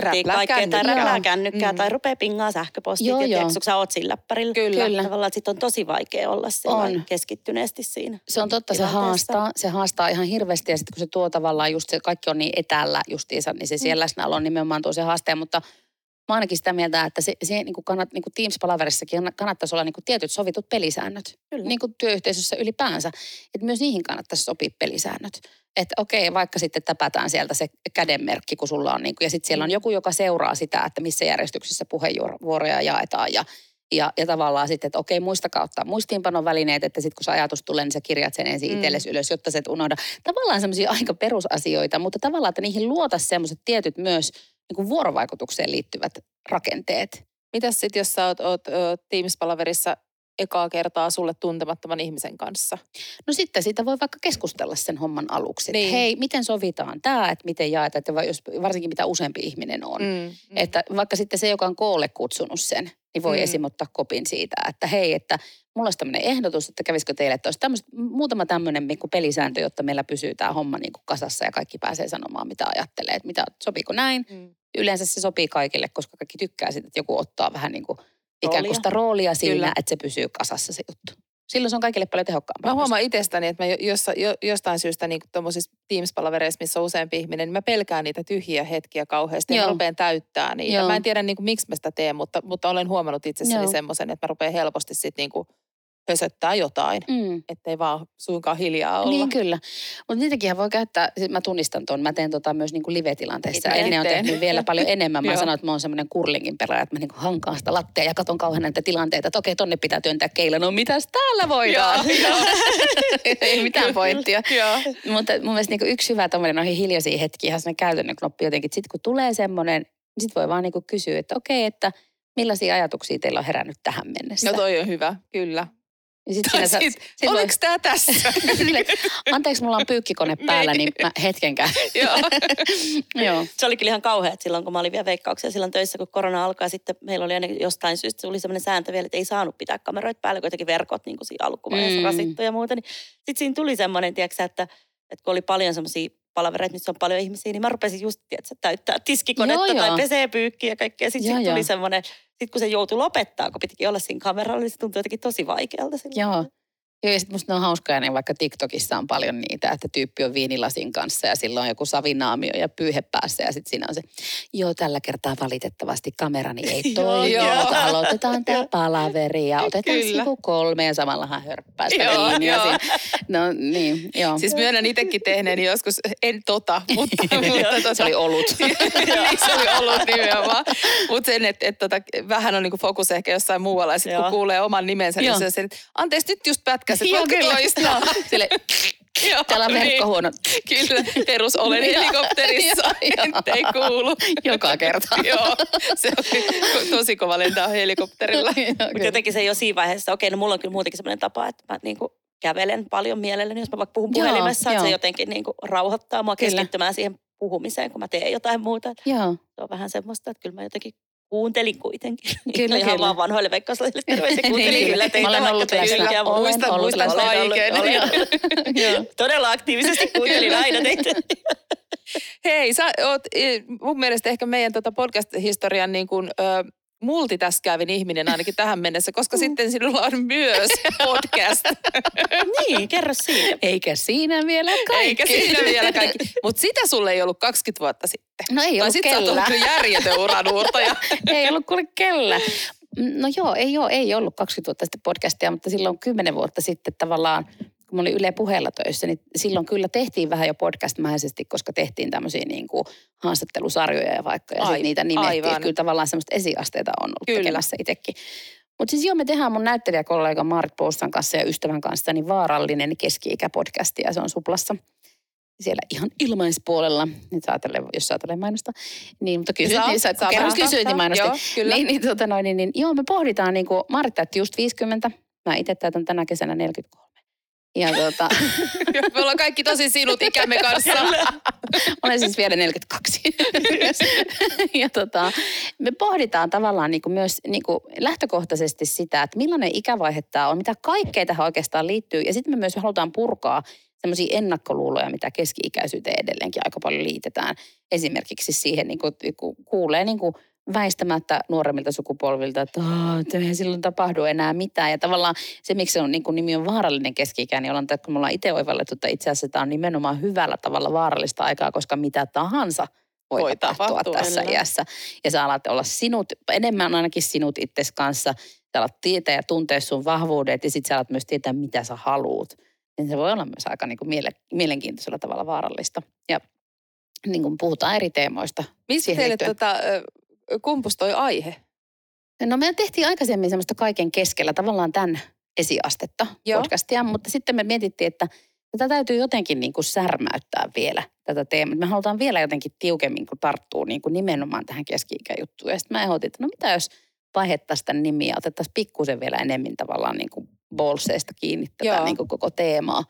Räplää kaikkea tai kännykkää. räplää kännykkää Mm. tai rupeaa pingaa sähköpostia. Joo, Joo, joo. kun sä oot sillä läppärillä. Kyllä. Kyllä. Tavallaan, sit on tosi vaikea olla On. keskittyneesti siinä. Se on totta, se haastaa, se haastaa ihan hirveästi ja sitten kun se tuo tavallaan just se, kaikki on niin etäällä justiinsa, niin se siellä läsnäolo on nimenomaan tuo se haasteen, mutta mä ainakin sitä mieltä, että se, se niin kuin kannat, niin kuin Teams-palaverissakin kannattaisi olla niin kuin tietyt sovitut pelisäännöt. Kyllä. Niin kuin työyhteisössä ylipäänsä. Että myös niihin kannattaisi sopia pelisäännöt. Että okei, vaikka sitten täpätään sieltä se kädenmerkki, kun sulla on, niin kuin, ja sitten siellä on joku, joka seuraa sitä, että missä järjestyksessä puheenvuoroja jaetaan ja ja, ja tavallaan sitten, että okei, muistakaa ottaa muistiinpanon välineet, että sitten kun se ajatus tulee, niin sä kirjat sen ensin Mm. itsellesi ylös, jotta sä et unohda. Tavallaan semmoisia aika perusasioita, mutta tavallaan, että niihin luota semmoiset tietyt myös niin kuin vuorovaikutukseen liittyvät rakenteet. Mitäs sitten, jos sä oot, oot ö, Teams-palaverissa ekaa kertaa sulle tuntemattoman ihmisen kanssa? No sitten siitä voi vaikka keskustella sen homman aluksi. Niin. Hei, miten sovitaan tämä, että miten jaetaan, että jos, varsinkin mitä useampi ihminen on. Mm. Mm. Että vaikka sitten se, joka on koolle kutsunut sen, niin voi Mm. esim. ottaa kopin siitä, että hei, että mulla olisi tämmöinen ehdotus, että kävisikö teille, että olisi tämmöistä, muutama tämmöinen niin kuin pelisääntö, jotta meillä pysyy tämä homma niin kuin kasassa ja kaikki pääsee sanomaan, mitä ajattelee, että mitä, sopiiko näin. Mm. Yleensä se sopii kaikille, koska kaikki tykkää siitä, että joku ottaa vähän niin kuin ikään Roolia. kuin sitä roolia siinä, Kyllä. Että se pysyy kasassa se juttu. Silloin se on kaikille paljon tehokkaampaa. Mä huomaan itsestäni, että mä jo- jossa, jo, jostain syystä niin tuommoisissa Teams-palavereissa, missä on useampi ihminen, niin mä pelkään niitä tyhjiä hetkiä kauheasti ja Joo. rupean täyttää niitä. Joo. Mä en tiedä niin kuin, miksi mä sitä teen, mutta, mutta olen huomannut itsessäni semmoisen, että mä rupean helposti sitten niin kuin hösöttää jotain, Mm. ettei vaan suinkaan hiljaa olla. Niin kyllä. Mutta niitäkin voi käyttää, siis mä tunnistan tuon, mä teen tota myös niinku live-tilanteissa. Ennen on tehnyt vielä paljon enemmän. Mä sanoin, että mä oon semmoinen kurlingin pelaaja, että mä niinku hankaan sitä lattea ja katon kauhean näitä tilanteita, että okei, tonne pitää työntää keila. No mitäs täällä voidaan? Ei mitään pointtia. Mutta mun mielestä niinku yksi hyvä tommonen noihin hiljaisia hetkiä, ihan käytännön knoppi jotenkin. että Sit kun tulee semmoinen, niin sit voi vaan niinku kysyä, että okei, että millaisia ajatuksia teillä on herännyt tähän mennessä. No toi on hyvä, kyllä. Ja sit siinä sä- sit voi- Oliko tämä tässä? Sille, Anteeksi, mulla on pyykkikone päällä, niin mä hetken käyn. Joo. Joo. Se oli kyllä ihan kauhea, että silloin kun mä olin vielä veikkauksia silloin töissä, kun korona alkaa, sitten meillä oli aina jostain syystä, se oli sellainen sääntö vielä, että ei saanut pitää kameroita päällä, kun jotenkin verkot niin kuin siinä alkuvaiheessa Mm. rasittu ja muuta. Niin sitten siinä tuli semmoinen, tiedätkö, että, että kun oli paljon semmoisia palavereita, missä on paljon ihmisiä, niin mä rupesin just tiedätkö, täyttää tiskikonetta Joo, tai joo. pesee pyykkiä ja kaikkea. Sitten Joo, sit tuli semmoinen, sitten kun se joutui lopettaa, kun pitikin olla siinä kameralla, niin se tuntui jotenkin tosi vaikealta. silloin. Joo. Joo, ja sitten musta ne on hauskoja, niin vaikka TikTokissa on paljon niitä, että tyyppi on viinilasin kanssa ja silloin on joku savinaamio ja pyyhe päässä ja sitten siinä on se, joo tällä kertaa valitettavasti kamerani ei Joo, toimi, joo. mutta aloitetaan tämä palaveri ja otetaan Kyllä. sivu kolme ja samalla hän hörppää sitä Joo, viiniä joo. siinä. No niin, joo. Siis myönnän itsekin tehneeni joskus, en tota, mutta, mutta tota, se oli olut. niin se oli ollut nimenomaan. Mutta sen, että et, tota, vähän on niinku fokus ehkä jossain muualla. Ja sitten kun Joo. kuulee oman nimensä, niin Joo. se on se, että anteeksi nyt just pätkäs, että Joo, voitko kyllä. toistaa? Joo. Sille, Joo, täällä on niin. verkkohuono Kyllä, perus olen helikopterissa, joo, joo. ei kuulu. joka kerta. Joo, se oli tosi kova lentää helikopterilla. Mutta jotenkin se jo siinä vaiheessa, okei, no mulla on kyllä muutenkin semmoinen tapa, että mä niinku kävelen paljon mielelläni, jos mä vaikka puhun puhelimessa, että se jotenkin niinku rauhoittaa mua Kyllä. keskittymään siihen puhumiseen, kun mä teen jotain muuta. Joo. Se on vähän semmoista, että kyllä mä jotenkin kuuntelin kuitenkin. Kyllä, Ihan kyllä. vaan vanhoille veikkauslaisille terveisiä. Niin, Kuuntelin kyllä. kyllä teitä, Mä olen ollut läsnä. Olen muistan, ollut muistan läsnä. kaiken. Olen Joo. Todella aktiivisesti kuuntelin aina teitä. Hei, sä oot eh, mun mielestä ehkä meidän tota podcast-historian niin kuin, ö, multitaskäävin ihminen ainakin tähän mennessä, koska sitten sinulla on myös podcast. niin, kerro siitä. Eikä siinä vielä kaikki. Eikä siinä vielä kaikki. Mutta sitä sulle ei ollut 20 vuotta sitten. No ei Tai ollut sit sä oot kellä. ollut kyllä järjetön uranuurtaja. ei ollut kuule kellä. No joo, ei, ole, ei ollut 20 vuotta sitten podcastia, mutta silloin 10 vuotta sitten tavallaan, kun mä olin Yle puheella töissä, niin silloin kyllä tehtiin vähän jo podcastmäisesti, koska tehtiin tämmöisiä niin kuin haastattelusarjoja ja vaikka, ja Ai- niitä nimettiin. aivan. Kyllä tavallaan semmoista esiasteita on ollut Kyllä. tekemässä itsekin. Mutta siis joo, me tehdään mun näyttelijäkollega Maarit Poussan kanssa ja ystävän kanssa niin vaarallinen keski-ikäpodcasti ja se on Suplassa siellä ihan ilmaispuolella, nyt ajatellen, jos ajatellen mainosta. Niin, mutta kysyit, Saa- niin, sä, saa kerran kysyit, niin mainostin. Joo, kyllä. Niin, niin, tota noin, niin, niin, joo, me pohditaan, niin kuin, täytti just 50, mä itse täytän tänä kesänä 43. Ja tota, Me ollaan kaikki tosi sinut ikämme kanssa. olen siis vielä 42. ja tota, me pohditaan tavallaan niin kuin myös niin kuin lähtökohtaisesti sitä, että millainen ikävaihe tämä on, mitä kaikkea tähän oikeastaan liittyy. Ja sitten me myös halutaan purkaa sellaisia ennakkoluuloja, mitä keski-ikäisyyteen edelleenkin aika paljon liitetään. Esimerkiksi siihen, niin kuin, kuulee niin kuin väistämättä nuoremmilta sukupolvilta, että "Aa, että eihän silloin tapahdu enää mitään. Ja tavallaan se, miksi se on niin kuin nimi on vaarallinen keski-ikä, niin ollaan, että kun me ollaan itse oivallettu, että itse asiassa tämä on nimenomaan hyvällä tavalla vaarallista aikaa, koska mitä tahansa voi, Voi tapahtua, tapahtua, tässä kyllä. iässä. Ja sä alat olla sinut, enemmän ainakin sinut itses kanssa. Sä alat tietää ja tuntea sun vahvuudet ja sit sä alat myös tietää, mitä sä haluut. Niin se voi olla myös aika niin kuin miele, mielenkiintoisella tavalla vaarallista. Ja niin kuin puhutaan eri teemoista. Mistä teille tota, ö, kumpustoi aihe? No me tehtiin aikaisemmin semmoista kaiken keskellä tavallaan tämän esiastetta Joo. podcastia, mutta sitten me mietittiin, että tätä täytyy jotenkin niin kuin särmäyttää vielä tätä teemaa. Me halutaan vielä jotenkin tiukemmin kun tarttuu niin kuin nimenomaan tähän keski-ikäjuttuun. Ja sitten mä ehdotin, että no mitä jos vaihettaisiin tämän nimiä otettaisiin pikkusen vielä enemmän tavallaan niin kuin bolseista kiinni tätä niin kuin koko teemaa.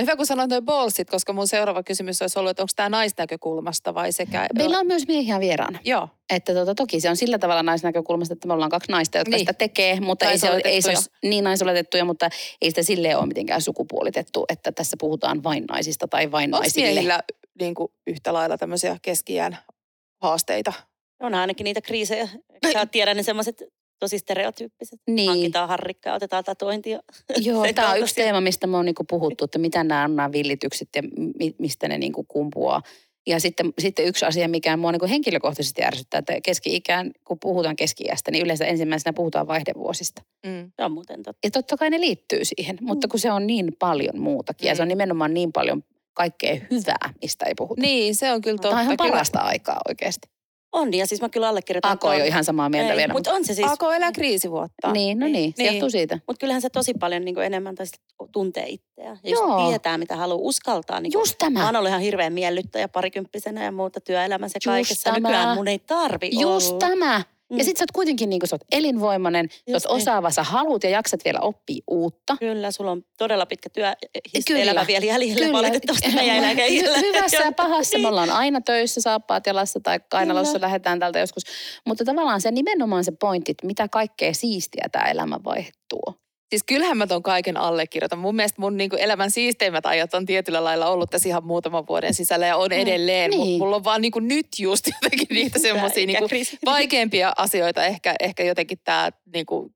No hyvä, kun sanoit noin ballsit, koska mun seuraava kysymys olisi ollut, että onko tämä naisnäkökulmasta vai sekä... Meillä on myös miehiä vieraana. Joo, Että tota, toki se on sillä tavalla naisnäkökulmasta, että me ollaan kaksi naista, jotka Niin. sitä tekee, mutta ei se, ole, ei se ole niin naisoletettuja, mutta ei sitä silleen ole mitenkään sukupuolitettu, että tässä puhutaan vain naisista tai vain onko naisille. miehillä niin kuin, yhtä lailla tämmöisiä keskiään haasteita? On ainakin niitä kriisejä. Sä tiedän ne semmoiset tosi stereotyyppiset. Niin, Hankitaan harrikkaa, otetaan tatuointia. joo, tämä on yksi teema, mistä me on niinku puhuttu, että mitä nämä on nämä villitykset ja mi, mistä ne niinku kumpuaa. Ja sitten, sitten yksi asia, mikä mua niinku henkilökohtaisesti ärsyttää, että keski-ikään, kun puhutaan keski-iästä, niin yleensä ensimmäisenä puhutaan vaihdevuosista. Mm. Se on muuten totta. Ja totta kai ne liittyy siihen, mutta kun se on niin paljon muutakin ja se on Mm. nimenomaan niin paljon kaikkea hyvää, mistä ei puhuta. Niin, se on kyllä totta. Tämä on ihan Kyllä. parasta aikaa oikeasti. On, ja siis mä kyllä allekirjoitan. Ako ei ole ihan samaa mieltä vielä. Mutta on se siis. Ako elää kriisivuotta. Niin, no niin, se Niin. johtuu siitä. Mutta kyllähän se tosi paljon niin enemmän tai sit tuntee itseään. Ja Joo. just tietää, mitä haluaa, uskaltaa. Niin Just tämä. Mä oon ollut ihan hirveän miellyttäjä parikymppisenä ja muuta työelämässä ja Just kaikessa. tämä. Nykyään mun ei tarvi Just olla. tämä. Mm. Ja sit sä oot kuitenkin niin kuin sä oot elinvoimainen, sä oot Just niin. osaava, sä haluut ja jaksat vielä oppia uutta. Kyllä, sulla on todella pitkä työ, Kyllä. elämä vielä jäljellä. Kyllä. Valitettavasti meidän eläkeijällä. Hy- Hyvässä ja pahassa. Niin. Me ollaan aina töissä, saappaat jalassa tai kainalossa Kyllä. lähdetään täältä joskus. Mutta tavallaan se nimenomaan se pointti, että mitä kaikkea siistiä tämä elämänvaihe tuo. Siis kyllähän mä ton kaiken allekirjoitan. Mun mielestä mun niinku elämän siisteimmät ajat on tietyllä lailla ollut tässä ihan muutaman vuoden sisällä ja on edelleen. Niin. Niin. Mulla on vaan niinku nyt just jotenkin niitä semmoisia niinku Ikäkriisi. vaikeampia asioita. Ehkä, ehkä jotenkin tämä niinku,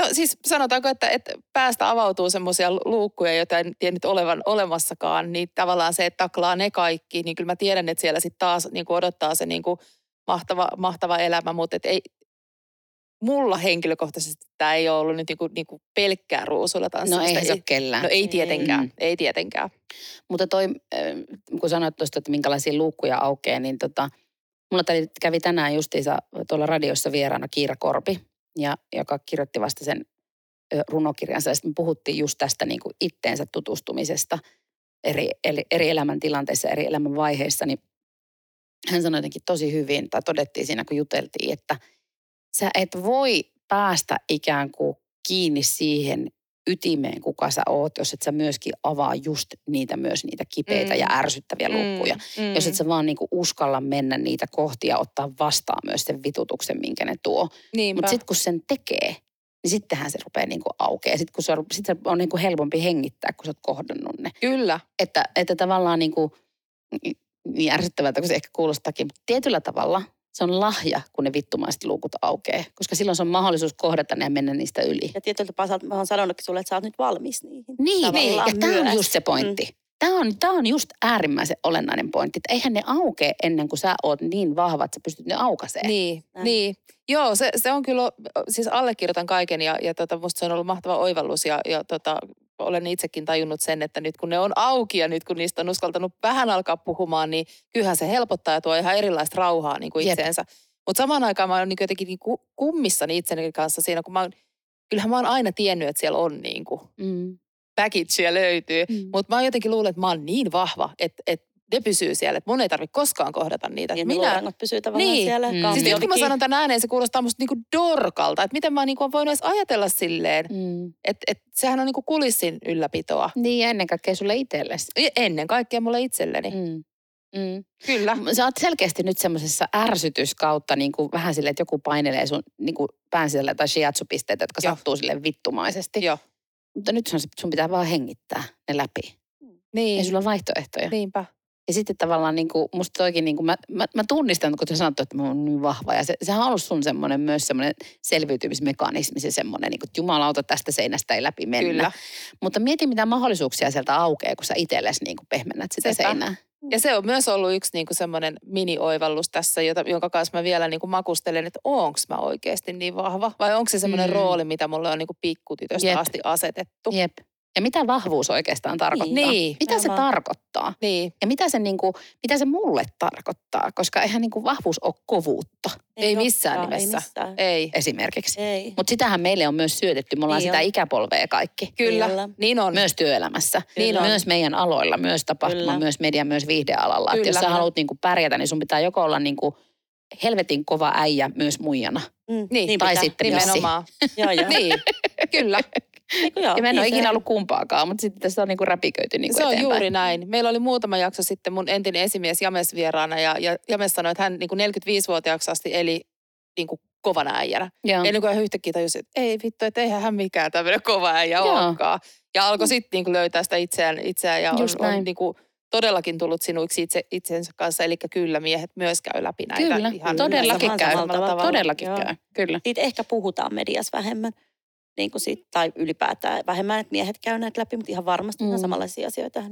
No siis sanotaanko, että, että päästä avautuu semmoisia luukkuja, joita en tiennyt olevan olemassakaan, niin tavallaan se, että taklaa ne kaikki, niin kyllä mä tiedän, että siellä sitten taas niin kuin odottaa se niin kuin mahtava, mahtava elämä, mutta et ei, mulla henkilökohtaisesti tämä ei ole ollut nyt niin kuin, niin kuin pelkkää ruusuilla No tanssimista. ei se ole kellään. No ei tietenkään, Mm. ei tietenkään. Mutta toi, äh, kun sanoit tuosta, että minkälaisia luukkuja aukeaa, niin tota, mulla kävi, tänään justiinsa tuolla radiossa vieraana Kiira Korpi, ja, joka kirjoitti vasta sen runokirjansa. Ja sitten me puhuttiin just tästä niin kuin itteensä tutustumisesta eri, eri, eri elämäntilanteissa, eri elämänvaiheissa, niin hän sanoi jotenkin tosi hyvin, tai todettiin siinä, kun juteltiin, että sä et voi päästä ikään kuin kiinni siihen ytimeen, kuka sä oot, jos et sä myöskin avaa just niitä myös niitä kipeitä Mm. ja ärsyttäviä lukuja. mm. Jos et sä vaan niinku uskalla mennä niitä kohti ja ottaa vastaan myös sen vitutuksen, minkä ne tuo. Mutta sitten kun sen tekee, niin sittenhän se rupeaa niinku aukeaa. Sitten kun se on, sit se on niinku helpompi hengittää, kun sä oot kohdannut ne. Kyllä. Että, että tavallaan niinku, niin ärsyttävältä kuin se ehkä kuulostaakin, mutta tietyllä tavalla se on lahja, kun ne vittumaiset luukut aukeaa. Koska silloin se on mahdollisuus kohdata ne ja mennä niistä yli. Ja tietyllä tapaa mä oon sanonutkin sulle, että sä oot nyt valmis niihin. Niin, niin. Ja tämä on just se pointti. Mm. Tämä on, tämä on just äärimmäisen olennainen pointti, että eihän ne aukee ennen kuin sä oot niin vahva, että sä pystyt ne aukaisee. Niin, Näin. niin. Joo, se, se on kyllä, siis allekirjoitan kaiken ja, ja tota, musta se on ollut mahtava oivallus ja, ja tota, olen itsekin tajunnut sen, että nyt kun ne on auki ja nyt kun niistä on uskaltanut vähän alkaa puhumaan, niin kyllähän se helpottaa ja tuo ihan erilaista rauhaa niin kuin itseensä. Mutta samaan aikaan mä oon niin jotenkin niin ku- kummissani itseni kanssa siinä, kun mä oon, kyllähän mä oon aina tiennyt, että siellä on niin kuin Mm. packagea löytyy. Mm. Mutta mä jotenkin luulen, että mä oon niin vahva, että, että ne pysyy siellä, että mun ei tarvitse koskaan kohdata niitä. Niin, Että ne minä, luurangot pysyy tavallaan Niin. siellä. Mm. Siis nyt kun mä sanon tämän ääneen, se kuulostaa musta niinku dorkalta. Että miten mä niinku voin edes ajatella silleen, Mm. että et sehän on niinku kulissin ylläpitoa. Niin ja ennen kaikkea sulle itsellesi. Ja Ennen kaikkea mulle itselleni. Mm. Mm. Kyllä. Sä oot selkeästi nyt semmoisessa ärsytyskautta niin kuin vähän silleen, että joku painelee sun niin kuin pään sisällä tai shiatsu-pisteitä, jotka Joo. sattuu sille vittumaisesti. Joo. Mutta nyt sun, sun pitää vaan hengittää ne läpi. Ei Niin. sulla ole vaihtoehtoja. Niinpä. Ja sitten tavallaan niin kuin, musta toikin, niin kuin mä, mä, mä, tunnistan, kun sä sanot, että mä oon niin vahva. Ja se, sehän on ollut sun semmoinen myös semmoinen selviytymismekanismi, se semmoinen, niin kuin, että jumalauta tästä seinästä ei läpi mennä. Kyllä. Mutta mieti, mitä mahdollisuuksia sieltä aukeaa, kun sä itsellesi niin kuin pehmennät sitä Sepä. seinää. Ja se on myös ollut yksi niinku semmoinen mini-oivallus tässä, jota, jonka kanssa mä vielä niinku makustelen, että onko mä oikeasti niin vahva. Vai onko se semmoinen Mm. rooli, mitä mulle on niinku pikkutytöstä Jep. asti asetettu. Jep. Ja mitä vahvuus oikeastaan tarkoittaa? Niin. Mitä se tarkoittaa? Niin. Ja mitä se, niin kuin, mitä se mulle tarkoittaa? Koska eihän niin kuin vahvuus ole kovuutta Ei missään olekaan, nimessä. Ei missään. Ei. esimerkiksi. Ei. Mutta sitähän meille on myös syötetty. Me ollaan Niin sitä on. ikäpolvea kaikki. Kyllä. Kyllä. Niin on. Myös työelämässä. Kyllä. Myös meidän aloilla, myös tapahtuma, Kyllä. myös media, myös viihdealalla. Että jos Kyllä. sä haluat niin kuin pärjätä, niin sun pitää joko olla niin kuin helvetin kova äijä myös muijana. Mm, Niin, tai pitää. sitten. Nimenomaan. Joo, joo. niin. Kyllä. Joo, Ja mä en niin ole ikinä on. ollut kumpaakaan, mutta sitten tässä on niin kuin räpiköity niin kuin Se on eteenpäin. juuri näin. Meillä oli muutama jakso sitten mun entinen esimies James vieraana ja, ja James sanoi, että hän niin kuin 45-vuotiaaksi asti eli niin kuin kovana äijänä. Joo. Ennen kuin hän yhtäkkiä tajusi, että ei vittu, että eihän hän mikään tämmöinen kova äijä Joo. olekaan. Ja alkoi sitten niin kuin löytää sitä itseään, itseään ja on, Just näin. on niin kuin todellakin tullut sinuiksi itse, itsensä kanssa. Eli kyllä miehet myös käy läpi näitä. Kyllä, ihan todellakin käy. tavalla. Todellakin Joo. käy, kyllä. Siitä ehkä puhutaan mediassa vähemmän. Niin kuin siitä, tai ylipäätään vähemmän, että miehet käy näitä läpi, mutta ihan varmasti mm. Mm. ihan samanlaisia asioita.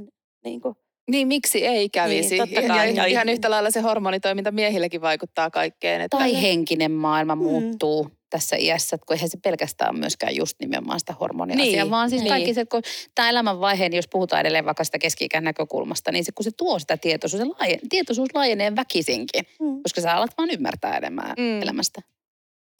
Niin kuin, Niin miksi ei kävisi? Niin, totta ja, kai. ja ihan yhtä lailla se hormonitoiminta miehilläkin vaikuttaa kaikkeen. Että Tai henkinen maailma Mm. muuttuu tässä iässä, että kun eihän se pelkästään myöskään just nimenomaan sitä hormoniasiaa, Niin, vaan siis niin. kaikki se, kun tämä elämänvaihe, niin jos puhutaan edelleen vaikka sitä keski näkökulmasta, niin se, kun se tuo sitä tietoisuus, se laajen, tietoisuus laajenee väkisinkin, mm. koska sä alat vaan ymmärtää enemmän Mm. elämästä.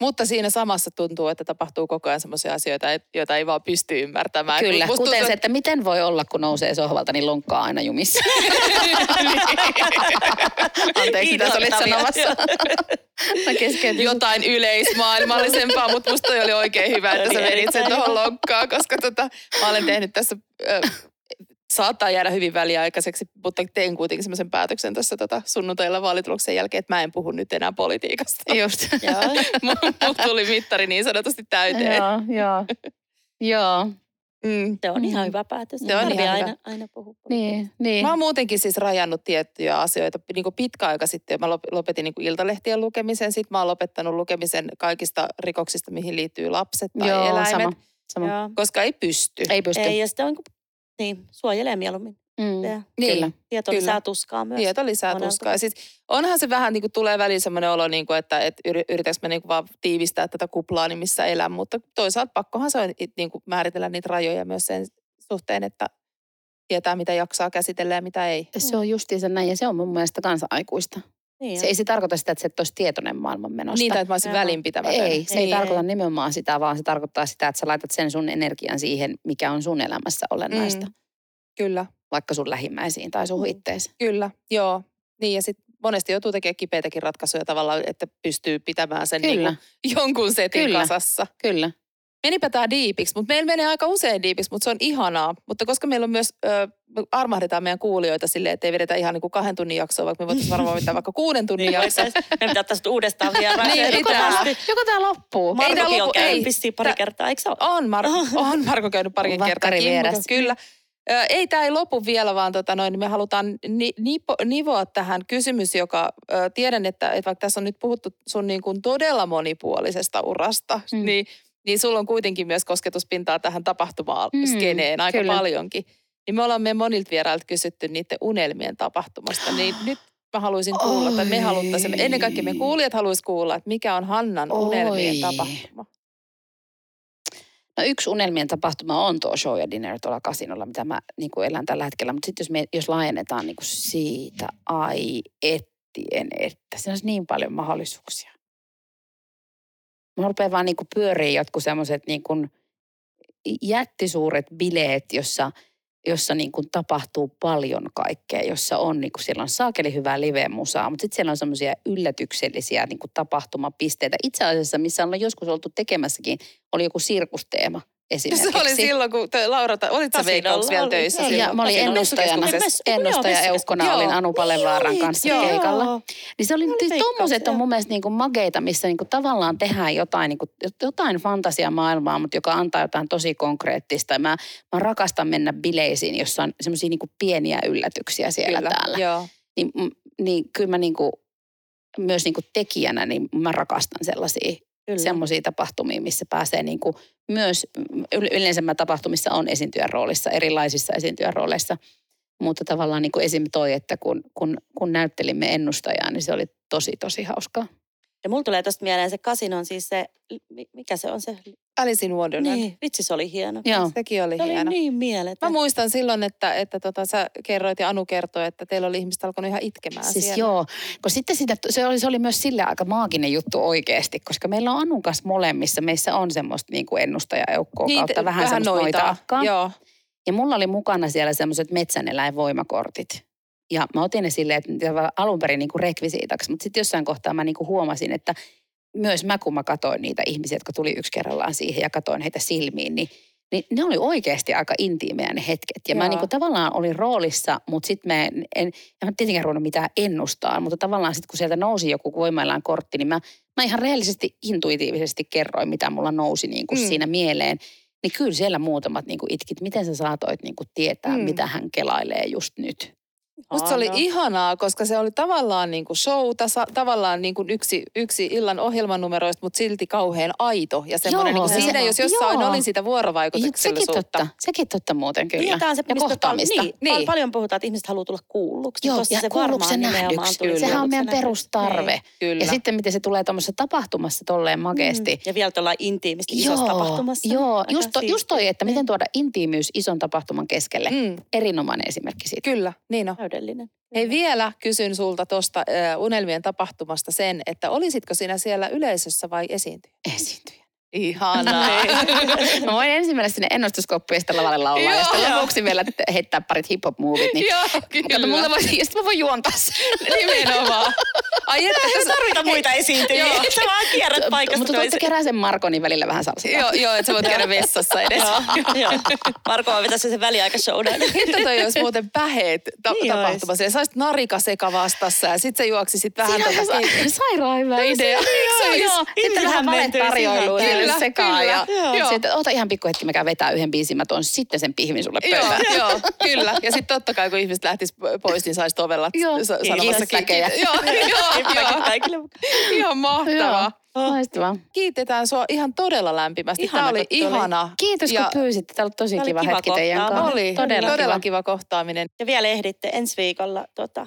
Mutta siinä samassa tuntuu, että tapahtuu koko ajan sellaisia asioita, joita ei vaan pysty ymmärtämään. Kyllä, Musta kuten tuntuu, se, että miten voi olla, kun nousee sohvalta, niin lonkkaa aina jumissa. Anteeksi, tässä olit Inhottavia. sanomassa. Mä keskeytin. jotain yleismaailmallisempaa, mutta musta oli oikein hyvä, että sä menit sen tuohon lonkkaan, koska tota, mä olen tehnyt tässä, ö, saattaa jäädä hyvin väliaikaiseksi, mutta tein kuitenkin semmoisen päätöksen tässä tota, sunnuntailla vaalituloksen jälkeen, että mä en puhu nyt enää politiikasta. Just. Joo. Mulla tuli mittari niin sanotusti täyteen. Joo, joo. Joo, Mm. Se on Mm. ihan hyvä päätös. Se on ihan hyvä. aina, aina puhua. niin, niin. Mä oon muutenkin siis rajannut tiettyjä asioita. Niin kuin pitkä aika sitten mä lop- lopetin niin kuin iltalehtien lukemisen. Sitten mä oon lopettanut lukemisen kaikista rikoksista, mihin liittyy lapset tai Joo, eläimet. sama. sama. Joo. Koska ei pysty. Ei pysty. Ei, ja sitten on, niin niin, suojelee mieluummin. Mm. Ja Niin. Kyllä. tieto Kyllä. lisää tuskaa myös. Tieto lisää monelta. tuskaa. Ja siis onhan se vähän niin kuin tulee väliin semmoinen olo, niin kuin, että, että yri- yritänkö mä niin kuin vaan tiivistää tätä kuplaa, niin missä elän. Mutta toisaalta pakkohan se on niin kuin määritellä niitä rajoja myös sen suhteen, että tietää mitä jaksaa käsitellä ja mitä ei. Se on justiinsa näin ja se on mun mielestä kansa aikuista. Niin Se ei se tarkoita sitä, että se et olisi tietoinen maailmanmenosta. Niin, tai että mä olisin Joo. välinpitämätön. ei, se ei, Niin. tarkoita nimenomaan sitä, vaan se tarkoittaa sitä, että sä laitat sen sun energian siihen, mikä on sun elämässä olennaista. Mm. Kyllä, Vaikka sun lähimmäisiin tai sun Mm. itteesi. kyllä, joo. Niin ja sitten monesti joutuu tekemään kipeitäkin ratkaisuja tavallaan, että pystyy pitämään sen niin Kyllä. kuin jonkun setin Kyllä. kasassa. Kyllä. Menipä tämä diipiksi, mutta meillä menee aika usein diipiksi, mutta se on ihanaa. Mutta koska meillä on myös, ö, me armahdetaan meidän kuulijoita silleen, että ei vedetä ihan niin kuin kahden tunnin jaksoa, vaikka me voitaisiin varmaan vetää vaikka kuuden tunnin Niin jakso. voitaisiin. Me pitää tästä uudestaan vielä. Niin, Joko tää- Joko tämä loppuu? Ei tää Markokin on käynyt ei. vissiin pari Tää- kertaa, eikö se ole? On, Marko, on Marko käynyt parikin kertaa. Kyllä. Ö, ei tämä ei lopu vielä, vaan tota noin, me halutaan ni, nipo, nivoa tähän kysymys, joka ö, tiedän, että, että vaikka tässä on nyt puhuttu sun niin kuin todella monipuolisesta urasta, mm. niin, niin sulla on kuitenkin myös kosketuspintaa tähän tapahtumaan Mm, skeneen aika kyllä. paljonkin. Niin me ollaan me monilta vierailta kysytty niiden unelmien tapahtumasta, niin nyt mä haluaisin kuulla, tai me Oi. haluttaisiin, ennen kaikkea me kuulijat haluaisi kuulla, että mikä on Hannan unelmien Oi. tapahtuma. No yksi unelmien tapahtuma on tuo show ja dinner tuolla kasinolla, mitä mä niin kuin elän tällä hetkellä. Mutta sitten jos, me, jos laajennetaan niin kuin siitä, ai ettien, että se olisi niin paljon mahdollisuuksia. Mä rupean vaan niin kuin pyörii jotkut semmoiset niin jättisuuret bileet, jossa, jossa niin kuin tapahtuu paljon kaikkea, jossa on, niin kuin siellä on saakeli hyvää live-musaa, mutta sitten siellä on semmoisia yllätyksellisiä niin kuin tapahtumapisteitä. Itse asiassa, missä on joskus oltu tekemässäkin, oli joku sirkusteema esimerkiksi. Se oli silloin, kun te, Laura, olit sä Veikkaus vielä töissä Joo, silloin? Ja mä olin ennustajana, ennustaja Joo, Eukkona Joo. olin Anu Palevaaran Niin kanssa Joo. keikalla. Niin se oli, Oli siis Veikkaus, tommoset on joo. mun mielestä niinku mageita, missä niinku tavallaan tehdään jotain, niinku, jotain fantasiamaailmaa, mutta joka antaa jotain tosi konkreettista. Ja Mä, mä rakastan mennä bileisiin, jossa on semmoisia niinku pieniä yllätyksiä siellä Kyllä, täällä. Joo. Niin, mm, niin kyllä mä niinku, myös niinku tekijänä, niin mä rakastan sellaisia. Semmoisia tapahtumia, missä pääsee niin kuin myös, yle- yleensä tapahtumissa on esiintyjän roolissa, erilaisissa esiintyjän rooleissa. Mutta tavallaan niin kuin esim. toi, että kun, kun, kun näyttelimme ennustajaa, niin se oli tosi, tosi hauskaa. Ja mulla tulee tosta mieleen se kasinon, siis se, mi- mikä se on se? Alice in Wonderland. Niin, vitsi se oli hieno. Joo. Sekin oli Se oli hieno. niin mieletön. Mä muistan silloin, että, että tota, sä kerroit ja Anu kertoi, että teillä oli ihmiset alkanut ihan itkemään Siis siellä. joo, kun sitten sitä, se oli, se oli myös sille aika maaginen juttu oikeasti, koska meillä on Anun kanssa molemmissa, meissä on semmoista niin kuin ennustajaeukkoa Niin, kautta vähän, vähän semmoista noita akkaa. Joo. Ja mulla oli mukana siellä semmoiset metsäneläinvoimakortit. Ja mä otin ne silleen, että alun perin niinku rekvisiitaksi, mutta sitten jossain kohtaa mä niinku huomasin, että myös mä kun mä katoin niitä ihmisiä, jotka tuli yksi kerrallaan siihen ja katoin heitä silmiin, niin, niin ne oli oikeasti aika intiimejä ne hetket. Ja mä Joo. niinku tavallaan olin roolissa, mutta sitten mä en, en, en mä tietenkään ruvennut mitään ennustaa, mutta tavallaan sitten kun sieltä nousi joku voimaillaan kortti, niin mä, mä ihan rehellisesti intuitiivisesti kerroin, mitä mulla nousi niinku Mm. mm. siinä mieleen. Niin kyllä siellä muutamat niinku itkit, miten sä saatoit niinku tietää, mm. mitä hän kelailee just nyt. Musta se oli Ihana. ihanaa, koska se oli tavallaan niin kuin showta, sa- tavallaan niin kuin yksi, yksi illan ohjelmanumeroista, mutta silti kauhean aito. Ja semmoinen, Joo, niin kuin siinä joo. jos jossain Joo. oli sitä Sekin vuorovaikutuksellisuutta. totta, sekin totta muuten kyllä. Niin, on se, ja mistä kohtaamista. Niin, Niin. niin. Paljon puhutaan, että ihmiset haluaa tulla kuulluksi. Joo, ja se kuulluksi nimenomaan nähdyksi. tuli. Sehän on meidän nähdyksi. perustarve. Niin. Kyllä. Ja sitten miten se tulee tuommoisessa tapahtumassa tolleen makeasti. Mm. Ja vielä tuolla intiimisti isossa tapahtumassa. Joo, Aika just, to, just toi, että miten tuoda intiimyys ison tapahtuman keskelle. Mm, Erinomainen esimerkki siitä. kyllä, niin on. Täydellinen. Hei vielä kysyn sulta tuosta unelmien tapahtumasta sen, että olisitko sinä siellä yleisössä vai esiintyjä? Esiintyjä. Ihanaa. Mä voin ensin mennä sinne ennustuskoppiin ja sitten lavalle laulaa. ja sitten Joo. lopuksi vielä heittää parit hip-hop-movit. Niin Joo, Kato, kyllä. multa voi, ja sitten mä voin juontaa sen. Nimenomaan. Ai että, Ei tässä, tarvita muita esiintyjiä. Joo. Sä vaan kierrät paikasta Mutta tuotte kerää sen Marko, niin välillä vähän salsaa. joo, joo, että sä voit käydä vessassa edes. Joo, joo. Marko on vetässä sen väliaikashowdan. Hitto toi olisi muuten päheet ta- Niin tapahtumassa. Ja sä olisit narika seka vastassa ja sit sä juoksisit vähän Siinä on tota... sa- sairaan hyvä idea. Joo, Joo, joo. Sitten vähän siinä. sille Kyllä, sekaan. kyllä. Ja Joo. sitten ota ihan pikku hetki, mä käyn vetää yhden biisin, mä tuon sitten sen pihvin sulle Joo, pöydään. joo, kyllä. Ja sitten totta kai, kun ihmiset lähtis pois, niin saisi ovella Joo. sanomassa Kiitos. Joo, joo, joo. Ihan mahtavaa. Joo. Loistavaa. Kiitetään sua ihan todella lämpimästi. Ihana, Tämä oli ihana. Kiitos kun Ja- pyysitte. Tämä oli tosi Tämä oli kiva, kiva hetki teidän kohtaaminen. kanssa. Oli Todella, todella kiva. kiva kohtaaminen. Ja vielä ehditte ensi viikolla tota,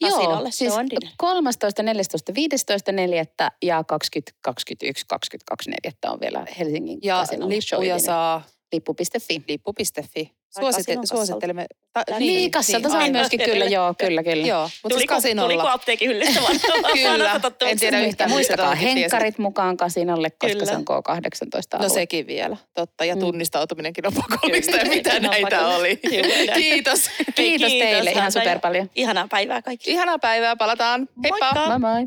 Joo, siis se on dinner. 13, 14, 15, 4 ja 20, 21, 22, 4 on vielä Helsingin Ja kasinolla lippuja saa Lippu.fi. lippu.fi. Kassalta. suosittelemme. Ta- Niin, kassalta saa aina. myöskin, kyllä, joo, kyllä, kyllä. Joo, mutta siis Tuliko, tuliko kasinolla. apteekin hyllystä vaan? Kyllä. En tiedä Ja yhtään, muistakaa henkkarit mukaan kasinolle, koska Kyllä. se on K18 No sekin vielä, totta. Ja Mm. tunnistautuminenkin on pakollista ja Kyllä, mitä on näitä oli. Kiitos. Kiitos teille ihan ja super paljon. Ihanaa päivää kaikille. Ihanaa päivää, palataan. Heippa. Moi moi.